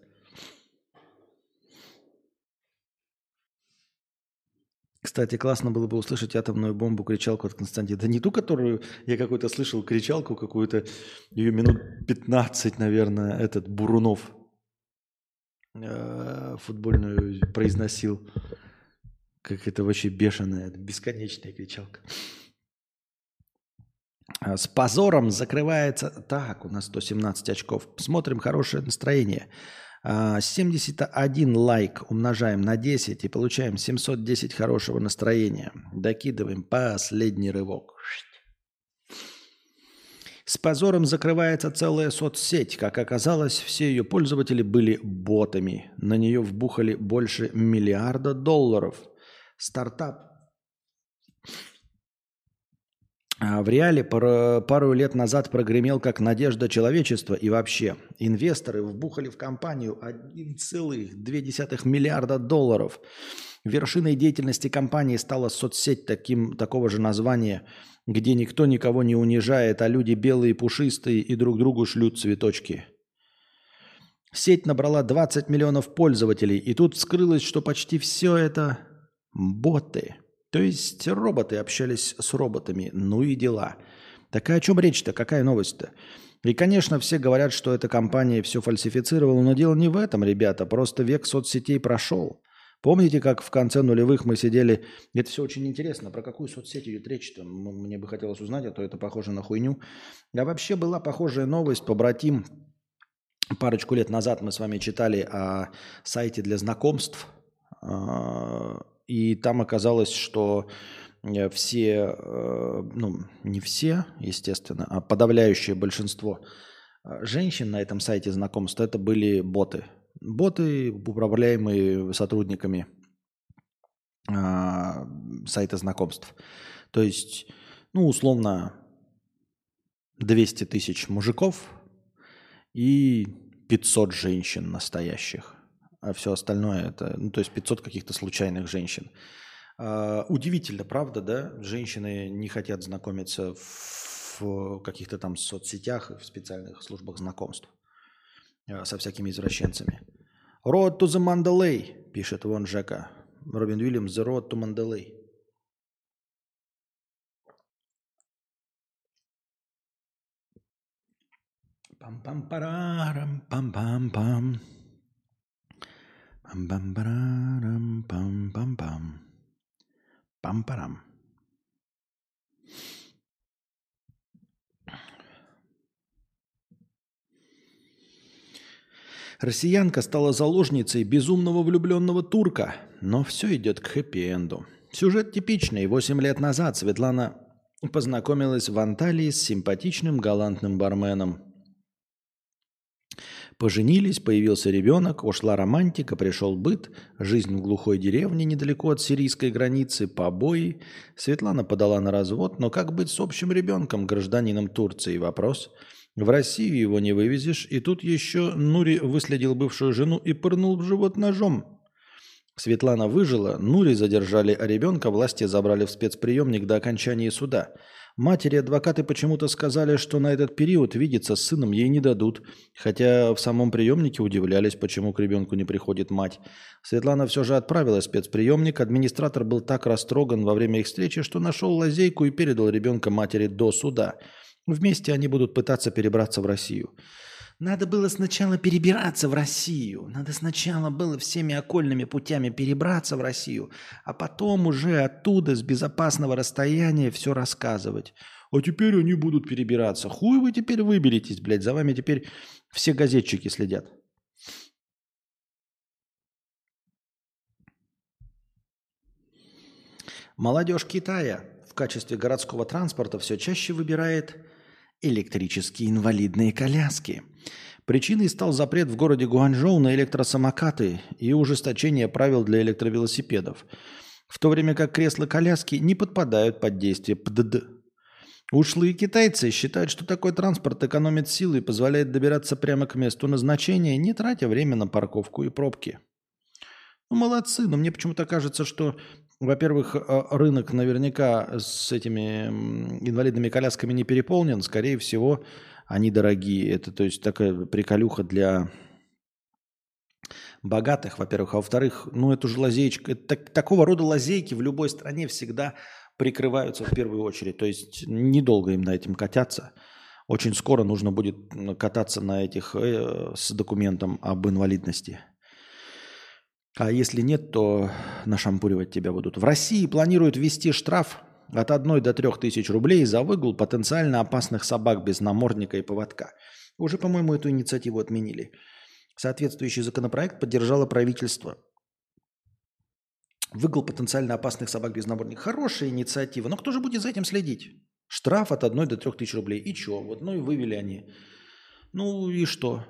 Кстати, классно было бы услышать атомную бомбу кричалку от Константина. Да не ту, которую я какой-то слышал, кричалку какую-то, ее минут 15, наверное, этот Бурунов э, футбольную произносил. Как это вообще бешеная, бесконечная кричалка. А, С позором закрывается... Так, у нас 117 очков. Смотрим хорошее настроение. А, 71 лайк умножаем на 10 и получаем 710 хорошего настроения. Докидываем последний рывок. С позором закрывается целая соцсеть. Как оказалось, все ее пользователи были ботами. На нее вбухали больше миллиарда долларов. Стартап а в реале пар- пару лет назад прогремел как надежда человечества и вообще. Инвесторы вбухали в компанию 1,2 миллиарда долларов. Вершиной деятельности компании стала соцсеть таким, такого же названия, где никто никого не унижает, а люди белые, пушистые и друг другу шлют цветочки. Сеть набрала 20 миллионов пользователей, и тут вскрылось, что почти все это боты – то есть роботы общались с роботами. Ну и дела. Так о чем речь-то? Какая новость-то? И, конечно, все говорят, что эта компания все фальсифицировала, но дело не в этом, ребята. Просто век соцсетей прошел. Помните, как в конце нулевых мы сидели... Это все очень интересно. Про какую соцсеть идет речь-то? Мне бы хотелось узнать, а то это похоже на хуйню. А вообще была похожая новость. Побратим, парочку лет назад мы с вами читали о сайте для знакомств а, и там оказалось, что э, все, э, ну не все, естественно, а подавляющее большинство э, женщин на этом сайте знакомств это были боты. Боты, управляемые сотрудниками а, сайта знакомств. То есть, ну, условно, 200 тысяч мужиков и 500 женщин настоящих а все остальное это, ну, то есть 500 каких-то случайных женщин. А, удивительно, правда, да? Женщины не хотят знакомиться в каких-то там соцсетях, в специальных службах знакомств а, со всякими извращенцами. Road to the Mandalay, пишет вон Жека. Робин Уильямс, The Road to Mandalay. Пам-пам-парам, пам-пам-пам. Пам-пам-парам, пам-пам-пам. Пам-парам. Россиянка стала заложницей безумного влюбленного турка, но все идет к хэппи-энду. Сюжет типичный. Восемь лет назад Светлана познакомилась в Анталии с симпатичным галантным барменом. Поженились, появился ребенок, ушла романтика, пришел быт, жизнь в глухой деревне недалеко от сирийской границы, побои. Светлана подала на развод, но как быть с общим ребенком, гражданином Турции? Вопрос. В Россию его не вывезешь, и тут еще Нури выследил бывшую жену и пырнул в живот ножом. Светлана выжила, Нури задержали, а ребенка власти забрали в спецприемник до окончания суда – Матери адвокаты почему-то сказали, что на этот период видеться с сыном ей не дадут, хотя в самом приемнике удивлялись, почему к ребенку не приходит мать. Светлана все же отправила спецприемник, администратор был так растроган во время их встречи, что нашел лазейку и передал ребенка матери до суда. Вместе они будут пытаться перебраться в Россию. Надо было сначала перебираться в Россию. Надо сначала было всеми окольными путями перебраться в Россию, а потом уже оттуда с безопасного расстояния все рассказывать. А теперь они будут перебираться. Хуй вы теперь выберетесь, блядь. За вами теперь все газетчики следят. Молодежь Китая в качестве городского транспорта все чаще выбирает электрические инвалидные коляски. Причиной стал запрет в городе Гуанчжоу на электросамокаты и ужесточение правил для электровелосипедов, в то время как кресла-коляски не подпадают под действие ПДД. Ушлые китайцы считают, что такой транспорт экономит силы и позволяет добираться прямо к месту назначения, не тратя время на парковку и пробки. Ну, молодцы, но мне почему-то кажется, что, во-первых, э, рынок наверняка с этими инвалидными колясками не переполнен. Скорее всего, они дорогие. Это, то есть, такая приколюха для богатых, во-первых. А во-вторых, ну, это же лазейка. Это, такого рода лазейки в любой стране всегда прикрываются в первую очередь. То есть недолго им на этим кататься. Очень скоро нужно будет кататься на этих э, с документом об инвалидности. А если нет, то нашампуривать тебя будут. В России планируют ввести штраф от 1 до 3 тысяч рублей за выгул потенциально опасных собак без намордника и поводка. Уже, по-моему, эту инициативу отменили. Соответствующий законопроект поддержало правительство. Выгул потенциально опасных собак без намордника. Хорошая инициатива. Но кто же будет за этим следить? Штраф от 1 до 3 тысяч рублей. И что? Вот, ну и вывели они. Ну и что?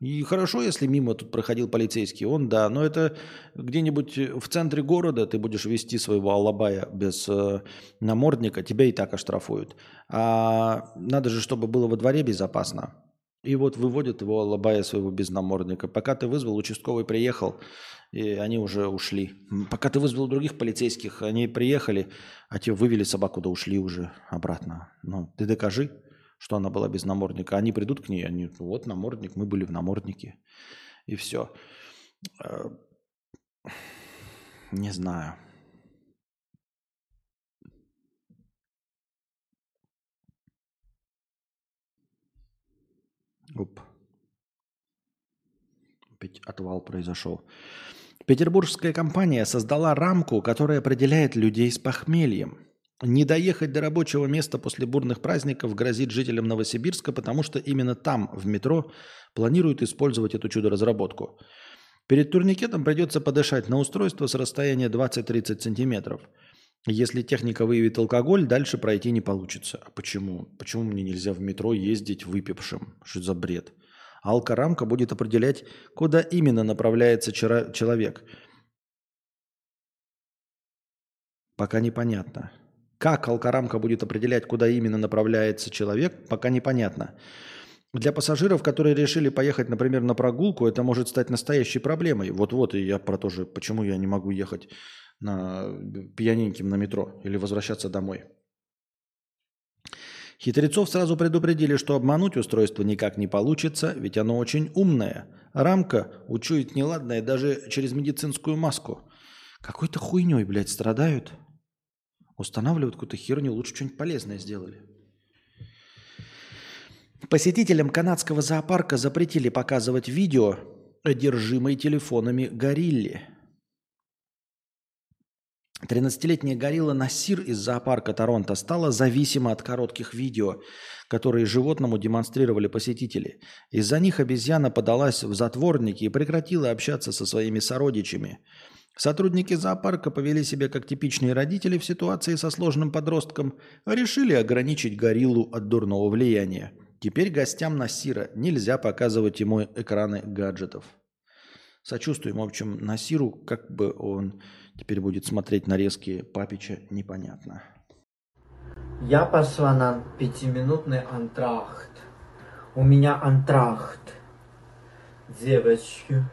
И хорошо, если мимо тут проходил полицейский, он да, но это где-нибудь в центре города ты будешь вести своего алабая без э, намордника, тебя и так оштрафуют. А надо же, чтобы было во дворе безопасно. И вот выводят его алабая своего без намордника. Пока ты вызвал, участковый приехал, и они уже ушли. Пока ты вызвал других полицейских, они приехали, а те вывели собаку, да ушли уже обратно. Ну, ты докажи, что она была без намордника. Они придут к ней, они, вот намордник, мы были в наморднике. И все. Э, не знаю. Оп. Опять отвал произошел. Петербургская компания создала рамку, которая определяет людей с похмельем. Не доехать до рабочего места после бурных праздников грозит жителям Новосибирска, потому что именно там, в метро, планируют использовать эту чудо-разработку. Перед турникетом придется подышать на устройство с расстояния 20-30 сантиметров. Если техника выявит алкоголь, дальше пройти не получится. А почему? Почему мне нельзя в метро ездить выпившим? Что за бред? Алкорамка будет определять, куда именно направляется человек. Пока непонятно. Как алкорамка будет определять, куда именно направляется человек, пока непонятно. Для пассажиров, которые решили поехать, например, на прогулку, это может стать настоящей проблемой. Вот-вот, и я про то же, почему я не могу ехать на пьяненьким на метро или возвращаться домой. Хитрецов сразу предупредили, что обмануть устройство никак не получится, ведь оно очень умное. Рамка учует неладное даже через медицинскую маску. Какой-то хуйней, блядь, страдают. Устанавливают какую-то херню, лучше что-нибудь полезное сделали. Посетителям канадского зоопарка запретили показывать видео одержимой телефонами горилле – 13-летняя горилла Насир из зоопарка Торонто стала зависима от коротких видео, которые животному демонстрировали посетители. Из-за них обезьяна подалась в затворники и прекратила общаться со своими сородичами. Сотрудники зоопарка повели себя как типичные родители в ситуации со сложным подростком, а решили ограничить гориллу от дурного влияния. Теперь гостям Насира нельзя показывать ему экраны гаджетов. Сочувствуем, в общем, Насиру, как бы он теперь будет смотреть нарезки Папича, непонятно. Я пошла на пятиминутный антрахт. У меня антрахт. Девочки.